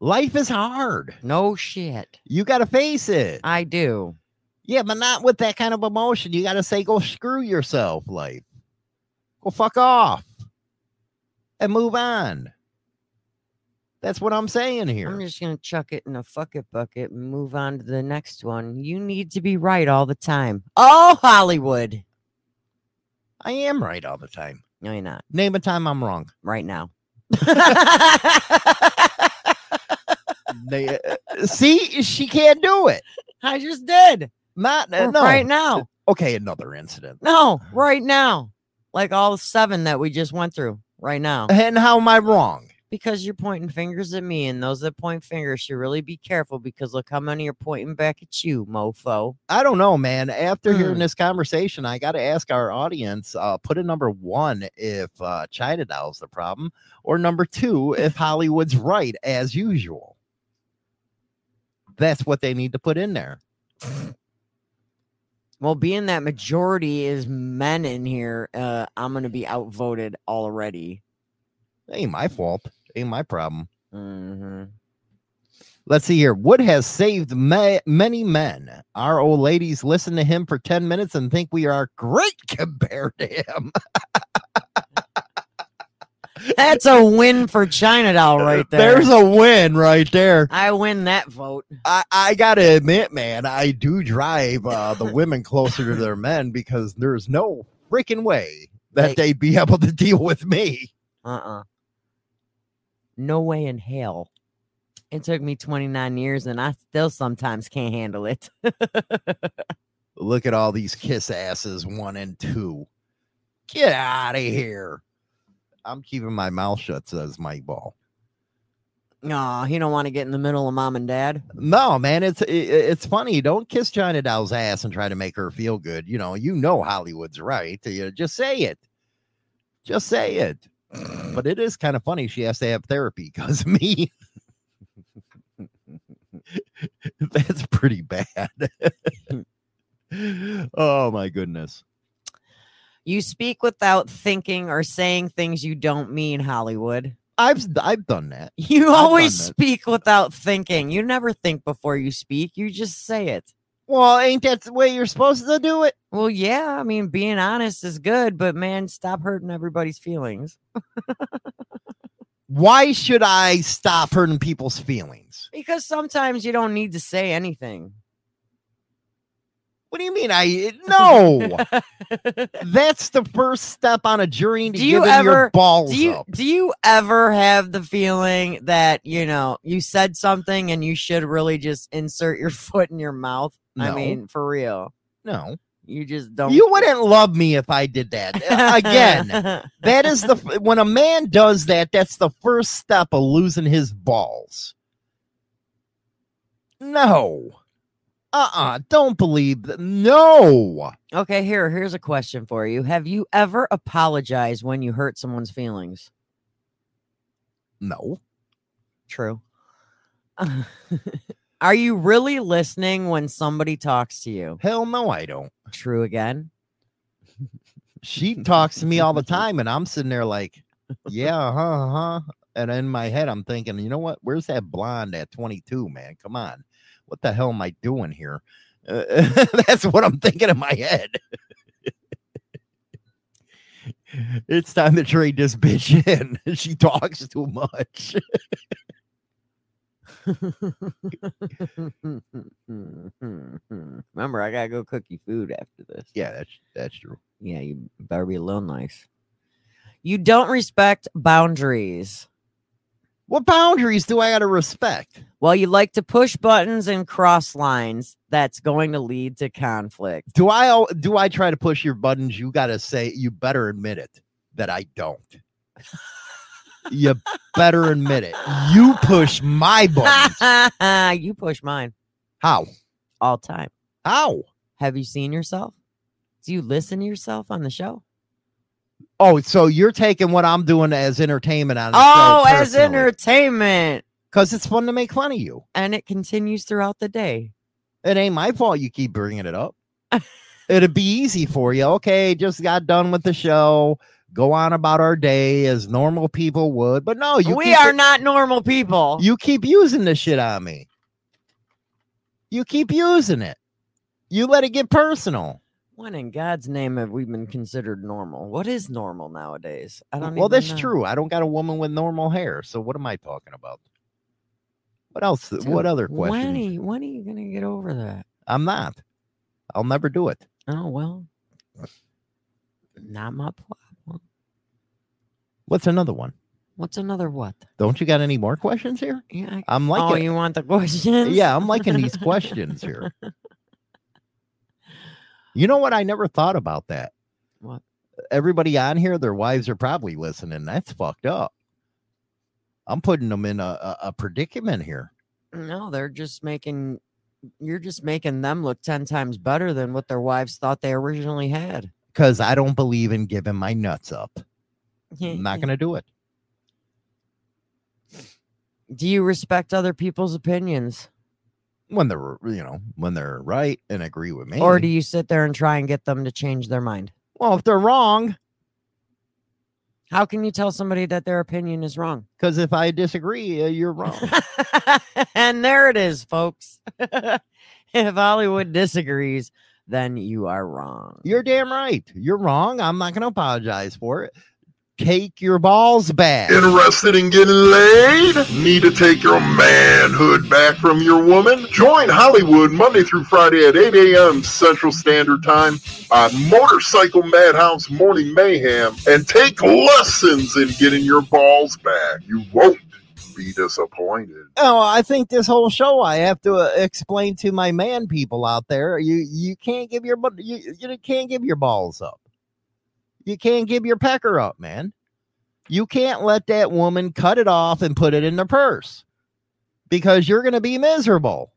[SPEAKER 1] Life is hard.
[SPEAKER 4] no shit
[SPEAKER 1] You got to face it.
[SPEAKER 4] i do
[SPEAKER 1] Yeah, but not with that kind of emotion. You got to say, go screw yourself, life. Go fuck off and move on. That's what I'm saying here.
[SPEAKER 4] I'm just gonna chuck it in a fuck it bucket and move on to the next one. You need to be right all the time. Oh, Hollywood.
[SPEAKER 1] I am right all the time.
[SPEAKER 4] No, you're not.
[SPEAKER 1] Name a time I'm wrong.
[SPEAKER 4] Right now. [LAUGHS]
[SPEAKER 1] They- uh, See, she can't do it.
[SPEAKER 4] I just did.
[SPEAKER 1] Not uh, no.
[SPEAKER 4] Right now.
[SPEAKER 1] Okay, another incident.
[SPEAKER 4] No, right now. Like all seven that we just went through right now.
[SPEAKER 1] And how am I wrong?
[SPEAKER 4] Because you're pointing fingers at me, and those that point fingers should really be careful because look how many are pointing back at you, mofo.
[SPEAKER 1] I don't know, man. After hearing
[SPEAKER 4] Hmm.
[SPEAKER 1] this conversation, I got to ask our audience uh, put a number one if uh, China Doll's the problem, or number two if [LAUGHS] Hollywood's right as usual. That's what they need to put in there. [LAUGHS]
[SPEAKER 4] Well, being that majority is men in here, uh, I'm gonna be outvoted already.
[SPEAKER 1] Ain't my fault. Ain't my problem.
[SPEAKER 4] hmm
[SPEAKER 1] Let's see here. Wood has saved ma- many men. Our old ladies listen to him for 10 minutes and think we are great [LAUGHS] compared to him. [LAUGHS]
[SPEAKER 4] That's a win for China Doll right there.
[SPEAKER 1] There's a win right there.
[SPEAKER 4] I win that vote.
[SPEAKER 1] I, I gotta admit, man, I do drive uh, the women closer to their men because there's no freaking way that
[SPEAKER 4] Hey.
[SPEAKER 1] they'd be able to deal with me.
[SPEAKER 4] Uh-uh. No way in hell. It took me 29 years and I still sometimes can't handle it. [LAUGHS]
[SPEAKER 1] Look at all these kiss asses, one and two. Get out of here. I'm keeping my mouth shut, says Mike Ball.
[SPEAKER 4] No, he don't want to get in the middle of mom and dad.
[SPEAKER 1] No, man, it's it, it's funny. Don't kiss China Doll's ass and try to make her feel good. You know, you know Hollywood's right. You just say it. Just say it. But it is kind of funny. She has to have therapy [LAUGHS] because of me. [LAUGHS] That's pretty bad. [LAUGHS] oh my goodness.
[SPEAKER 4] You speak without thinking or saying things you don't mean, Hollywood.
[SPEAKER 1] I've I've done that. [LAUGHS]
[SPEAKER 4] You
[SPEAKER 1] I've
[SPEAKER 4] always
[SPEAKER 1] that.
[SPEAKER 4] speak without thinking. You never think before you speak. You just say it.
[SPEAKER 1] Well, ain't that the way you're supposed to do it?
[SPEAKER 4] Well, yeah, I mean, being honest is good, but man, stop hurting everybody's feelings. [LAUGHS]
[SPEAKER 1] Why should I stop hurting people's feelings?
[SPEAKER 4] Because sometimes you don't need to say anything.
[SPEAKER 1] What do you mean? I [LAUGHS] no. That's the first step on a journey to
[SPEAKER 4] Do you
[SPEAKER 1] giving your
[SPEAKER 4] ever-
[SPEAKER 1] balls
[SPEAKER 4] do you
[SPEAKER 1] up.
[SPEAKER 4] do you ever have the feeling that you know you said something and you should really just insert your [LAUGHS] foot in your mouth? I mean, for real.
[SPEAKER 1] No,
[SPEAKER 4] You just don't.
[SPEAKER 1] you wouldn't love me if I did that. [LAUGHS] Uh, Again, that is the when a man does that. That's the first step of losing his balls. No, uh-uh, don't believe that. No,
[SPEAKER 4] okay, here, here's a question for you. Have you ever apologized when you hurt someone's feelings?
[SPEAKER 1] no.
[SPEAKER 4] True. [LAUGHS] Are you really listening when somebody talks to you?
[SPEAKER 1] Hell no, I don't.
[SPEAKER 4] True again.
[SPEAKER 1] She talks to me all the [LAUGHS] time, and I'm sitting there like, yeah, huh, huh. And in my head, I'm thinking, you know what? Where's that blonde at 22, man? Come on. What the hell am I doing here? Uh, [LAUGHS] that's what I'm thinking in my head. [LAUGHS] it's time to trade this bitch in. [LAUGHS] she talks too much.
[SPEAKER 4] Remember, I gotta go cook you food after this.
[SPEAKER 1] Yeah, that's that's true.
[SPEAKER 4] Yeah, you better be a little nice. You don't respect boundaries.
[SPEAKER 1] What boundaries do I got to respect?
[SPEAKER 4] Well, you like to push buttons and cross lines. That's going to lead to conflict.
[SPEAKER 1] Do I do I try to push your buttons? You got to say you better admit it that I don't. you better admit it. You push my buttons. [LAUGHS]
[SPEAKER 4] you push mine
[SPEAKER 1] How?
[SPEAKER 4] all time.
[SPEAKER 1] How?
[SPEAKER 4] Have you seen yourself? Do you listen to yourself on the show?
[SPEAKER 1] Oh, so you're taking what I'm doing as entertainment on
[SPEAKER 4] Oh, as entertainment.
[SPEAKER 1] because it's fun to make fun of you.
[SPEAKER 4] And it continues throughout the day.
[SPEAKER 1] It ain't my fault you keep bringing it up. [LAUGHS] It'd be easy for you. Okay, just got done with the show. Go on about our day as normal people would. But no, you
[SPEAKER 4] we are
[SPEAKER 1] it-
[SPEAKER 4] not normal people.
[SPEAKER 1] you keep using this shit on me. You keep using it. You let it get personal.
[SPEAKER 4] When in God's name have we been considered normal? What is normal nowadays? I don't
[SPEAKER 1] Well, that's
[SPEAKER 4] know.
[SPEAKER 1] true. I don't got a woman with normal hair. So what am I talking about? What else? Uh, what
[SPEAKER 4] Dude,
[SPEAKER 1] other
[SPEAKER 4] When are,
[SPEAKER 1] questions?
[SPEAKER 4] you, when are you gonna get over that?
[SPEAKER 1] I'm not. I'll never do it.
[SPEAKER 4] Oh well. Not my problem.
[SPEAKER 1] What's another one?
[SPEAKER 4] What's another what?
[SPEAKER 1] Don't you got any more questions here?
[SPEAKER 4] Yeah. I-
[SPEAKER 1] I'm
[SPEAKER 4] oh, you want the [LAUGHS] questions?
[SPEAKER 1] yeah, I'm liking these [LAUGHS] questions here. You know what? I never thought about that.
[SPEAKER 4] What?
[SPEAKER 1] Everybody on here, their wives are probably listening. That's fucked up. I'm putting them in a, a, a predicament here.
[SPEAKER 4] No, they're just making you're just making them look 10 times better than what their wives thought they originally had.
[SPEAKER 1] because I don't believe in giving my nuts up. I'm not going to do it.
[SPEAKER 4] Do you respect other people's opinions?
[SPEAKER 1] When they're, you know, when they're right and agree with me.
[SPEAKER 4] Or do you sit there and try and get them to change their mind?
[SPEAKER 1] well, if they're wrong,
[SPEAKER 4] How can you tell somebody that their opinion is wrong?
[SPEAKER 1] because if I disagree, uh, you're wrong. [LAUGHS]
[SPEAKER 4] and there it is, folks. [LAUGHS] if Hollywood disagrees, then you are wrong.
[SPEAKER 1] you're damn right. You're wrong. I'm not going to apologize for it. Take your balls back.
[SPEAKER 3] Interested in getting laid? Need to take your manhood back from your woman? Join Hollywood Monday through Friday at 8 a.m. Central Standard Time on Motorcycle Madhouse Morning Mayhem and take lessons in getting your balls back. You won't be disappointed.
[SPEAKER 1] Oh, I think this whole show I have to uh, explain to my man people out there. You you can't give your you, you can't give your balls up. You can't give your pecker up, man. You can't let that woman cut it off and put it in the purse because you're going to be miserable.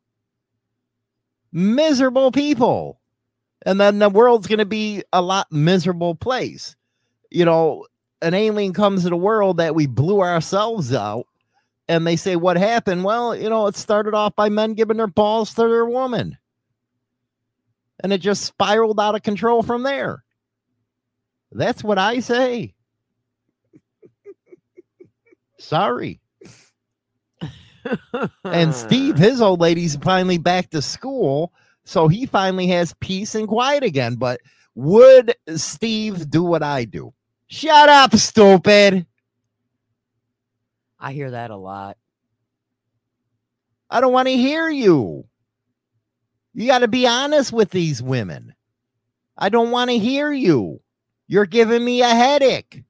[SPEAKER 1] Miserable people. And then the world's going to be a lot miserable place. You know, an alien comes to the world that we blew ourselves out and they say what happened well you know it started off by men giving their balls to their woman and it just spiraled out of control from there that's what i say sorry and steve his old lady's finally back to school so he finally has peace and quiet again but would steve do what i do shut up stupid
[SPEAKER 4] I hear that a lot.
[SPEAKER 1] I don't want to hear you. You got to be honest with these women. I don't want to hear you. You're giving me a headache.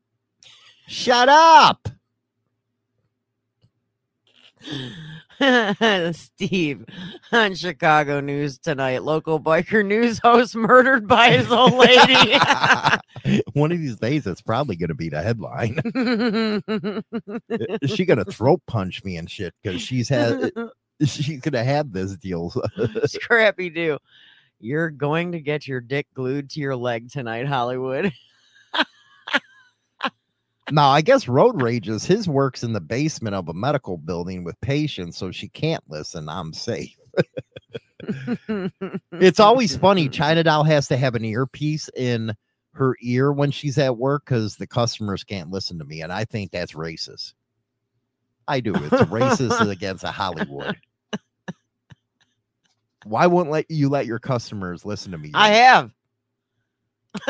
[SPEAKER 1] Shut up. [LAUGHS]
[SPEAKER 4] Steve on Chicago News tonight. Local biker news host murdered by his old lady. [LAUGHS]
[SPEAKER 1] One of these days, it's probably going to be the headline. [LAUGHS] Is she going to throat punch me and shit because she's had she's going to have this deal.
[SPEAKER 4] Scrappy-Doo. You're going to get your dick glued to your leg tonight, Hollywood.
[SPEAKER 1] Now, I guess road rages. His works in the basement of a medical building with patients, so she can't listen. I'm safe. It's always funny. [LAUGHS] China Doll has to have an earpiece in her ear when she's at work because the customers can't listen to me, and I think that's racist. I do. It's racist [LAUGHS] against a Hollywood. Why won't let you let your customers listen to me?
[SPEAKER 4] I have. [LAUGHS]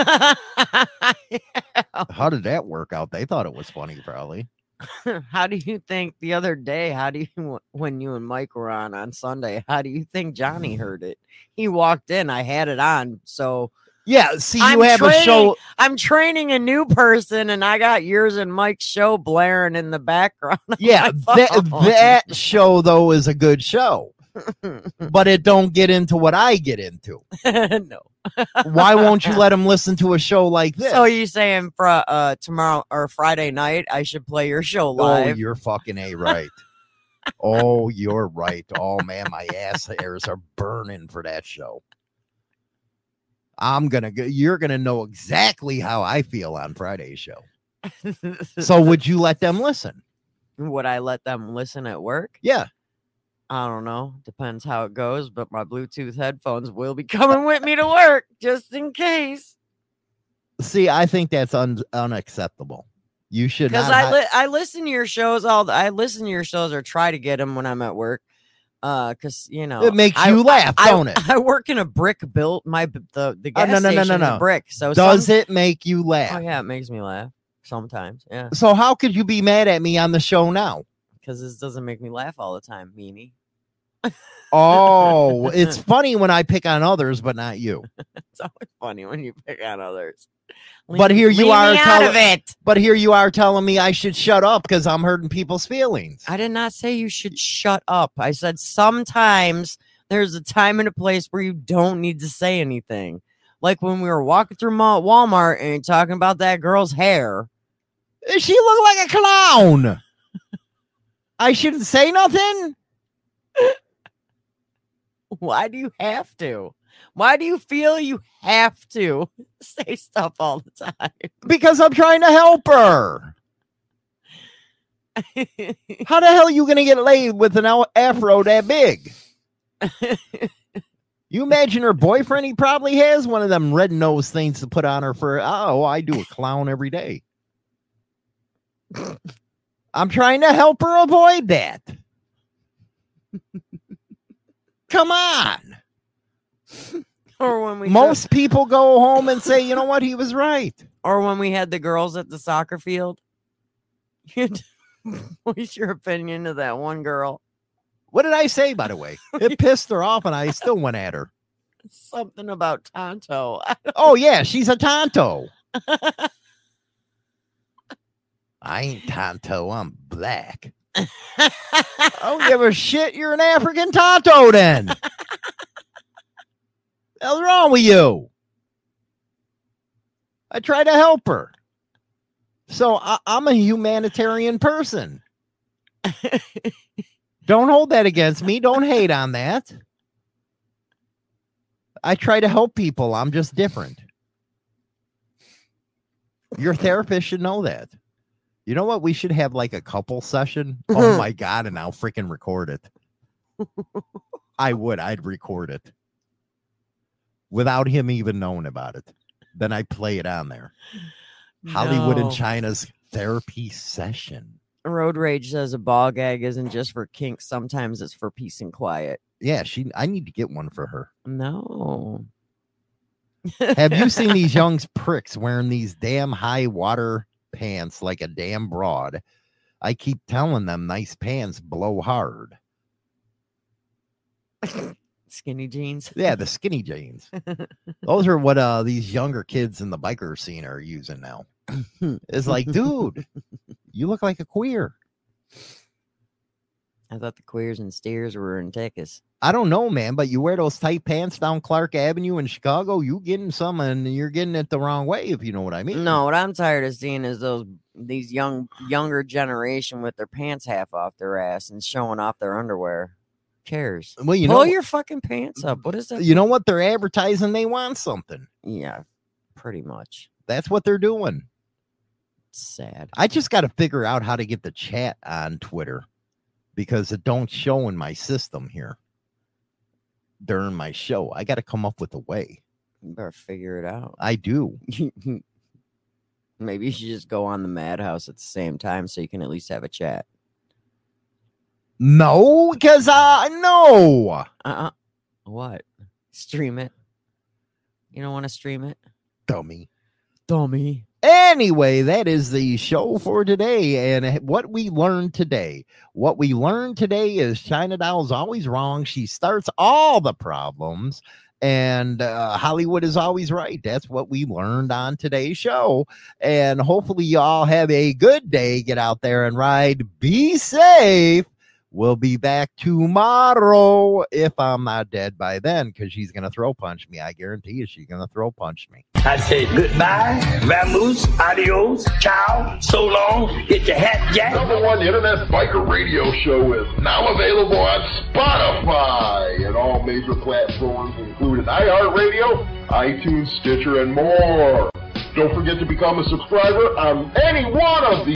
[SPEAKER 1] How did that work out? They thought it was funny, probably. [LAUGHS]
[SPEAKER 4] how do you think the other day? How do you when you and Mike were on on Sunday? How do you think Johnny mm-hmm. heard it? He walked in. I had it on, so
[SPEAKER 1] Yeah, see, you
[SPEAKER 4] I'm
[SPEAKER 1] have a
[SPEAKER 4] training-
[SPEAKER 1] show.
[SPEAKER 4] I'm training a new person, and I got yours and Mike's show blaring in the background. [LAUGHS]
[SPEAKER 1] Yeah, that, that show though is a good show, but it don't get into what I get into.
[SPEAKER 4] no.
[SPEAKER 1] Why won't you let them listen to a show like this?
[SPEAKER 4] So you saying for uh tomorrow or Friday night I should play your show live?
[SPEAKER 1] Oh, you're fucking a [LAUGHS] right. oh, you're right. Oh man, my ass hairs are burning for that show. I'm gonna go. You're gonna know exactly how I feel on Friday's show. [LAUGHS] So would you let them listen?
[SPEAKER 4] would I let them listen at work?
[SPEAKER 1] Yeah.
[SPEAKER 4] I don't know. Depends how it goes, but my Bluetooth headphones will be coming with me to work just in case.
[SPEAKER 1] See, I think that's un- unacceptable. You should
[SPEAKER 4] Because. I li- I listen to your shows all. The- I listen to your shows or try to get them when I'm at work. Uh, because you know
[SPEAKER 1] It makes
[SPEAKER 4] I-
[SPEAKER 1] you laugh,
[SPEAKER 4] I,
[SPEAKER 1] don't it?
[SPEAKER 4] I work in a brick built. My the the
[SPEAKER 1] Oh,
[SPEAKER 4] gas
[SPEAKER 1] no, no, no, no,
[SPEAKER 4] station's
[SPEAKER 1] no.
[SPEAKER 4] brick. So
[SPEAKER 1] Does
[SPEAKER 4] some-
[SPEAKER 1] it make you laugh?
[SPEAKER 4] Oh yeah, it makes me laugh sometimes. Yeah,
[SPEAKER 1] So how could you be mad at me on the show now?
[SPEAKER 4] Because this doesn't make me laugh all the time, meanie.
[SPEAKER 1] Oh, it's [LAUGHS] funny when I pick on others, but not you.
[SPEAKER 4] It's always funny when you pick on others.
[SPEAKER 1] But here you are
[SPEAKER 4] me out
[SPEAKER 1] tell-
[SPEAKER 4] of it.
[SPEAKER 1] But here you are telling me I should shut up because I'm hurting people's feelings.
[SPEAKER 4] I did not say you should shut up. I said sometimes there's a time and a place where you don't need to say anything. Like when we were walking through Walmart and talking about that girl's hair.
[SPEAKER 1] She looked like a clown. [LAUGHS] I shouldn't say nothing
[SPEAKER 4] Why do you have to? Why do you feel you have to [LAUGHS] say stuff all the time?
[SPEAKER 1] because I'm trying to help her. [LAUGHS] How the hell are you going to get laid with an afro that big? [LAUGHS] You imagine her boyfriend? He probably has one of them red nose things to put on her for. Oh, I do a clown every day. I'm trying to help her avoid that. [LAUGHS] Come on.
[SPEAKER 4] or when we
[SPEAKER 1] Most people go home and say, you know what? He was right.
[SPEAKER 4] or when we had the girls at the soccer field. [LAUGHS] You'd voice your opinion to that one girl.
[SPEAKER 1] What did I say, by the way? It [LAUGHS] pissed her off and I still went at her.
[SPEAKER 4] Something about Tonto.
[SPEAKER 1] Oh, yeah, she's a Tonto. I ain't Tonto, I'm black. I [LAUGHS] don't give a shit. You're an African Tonto then. Hell's wrong with you? I try to help her. So I, I'm a humanitarian person. Don't hold that against me. Don't hate on that. I try to help people. I'm just different. Your therapist should know that. You know what? We should have like a couple session. Oh uh-huh. my god, and I'll freaking record it. I [LAUGHS] would. I'd record it without him even knowing about it. Then I play it on there. Hollywood and China's therapy session.
[SPEAKER 4] Road rage says a ball gag isn't just for kinks. Sometimes it's for peace and quiet.
[SPEAKER 1] Yeah, she. I need to get one for her.
[SPEAKER 4] No.
[SPEAKER 1] Have you seen these [LAUGHS] young pricks wearing these damn high water pants like a damn broad? I keep telling them nice pants blow hard. [LAUGHS]
[SPEAKER 4] Skinny jeans?
[SPEAKER 1] Yeah, the skinny jeans. Those are what uh these younger kids in the biker scene are using now. [CLEARS THROAT] It's like, dude, [LAUGHS] you look like a queer.
[SPEAKER 4] I thought the queers and steers were in Texas.
[SPEAKER 1] I don't know, man, but you wear those tight pants down Clark Avenue in Chicago, you getting some and you're getting it the wrong way, if you know what I mean.
[SPEAKER 4] No, what I'm tired of seeing is those these young younger generation with their pants half off their ass and showing off their underwear. Who cares?
[SPEAKER 1] Well, you
[SPEAKER 4] Pull
[SPEAKER 1] know,
[SPEAKER 4] your fucking pants up. What is that?
[SPEAKER 1] you know what? They're advertising they want something.
[SPEAKER 4] yeah, pretty much.
[SPEAKER 1] That's what they're doing.
[SPEAKER 4] Sad.
[SPEAKER 1] I just got to figure out how to get the chat on Twitter because it don't show in my system here during my show. I got to come up with a way.
[SPEAKER 4] You better figure it out.
[SPEAKER 1] I do. [LAUGHS]
[SPEAKER 4] Maybe you should just go on the Madhouse at the same time so you can at least have a chat.
[SPEAKER 1] No, because uh no.
[SPEAKER 4] Uh-uh. What? Stream it. You don't want to stream it?
[SPEAKER 1] Dummy.
[SPEAKER 4] Dummy.
[SPEAKER 1] Anyway, that is the show for today. And what we learned today, what we learned today is China Doll is always wrong. She starts all the problems, and uh, Hollywood is always right. That's what we learned on today's show. And hopefully, you all have a good day. Get out there and ride. Be safe. We'll be back tomorrow if I'm not dead by then, because she's gonna throw punch me. I guarantee you, she's gonna throw punch me.
[SPEAKER 6] I say goodbye, vamoose, adios, ciao, so long, get your hat jack.
[SPEAKER 3] Number one internet biker radio show is now available on Spotify and all major platforms, including iHeartRadio, iTunes, Stitcher, and more. Don't forget to become a subscriber on any one of these.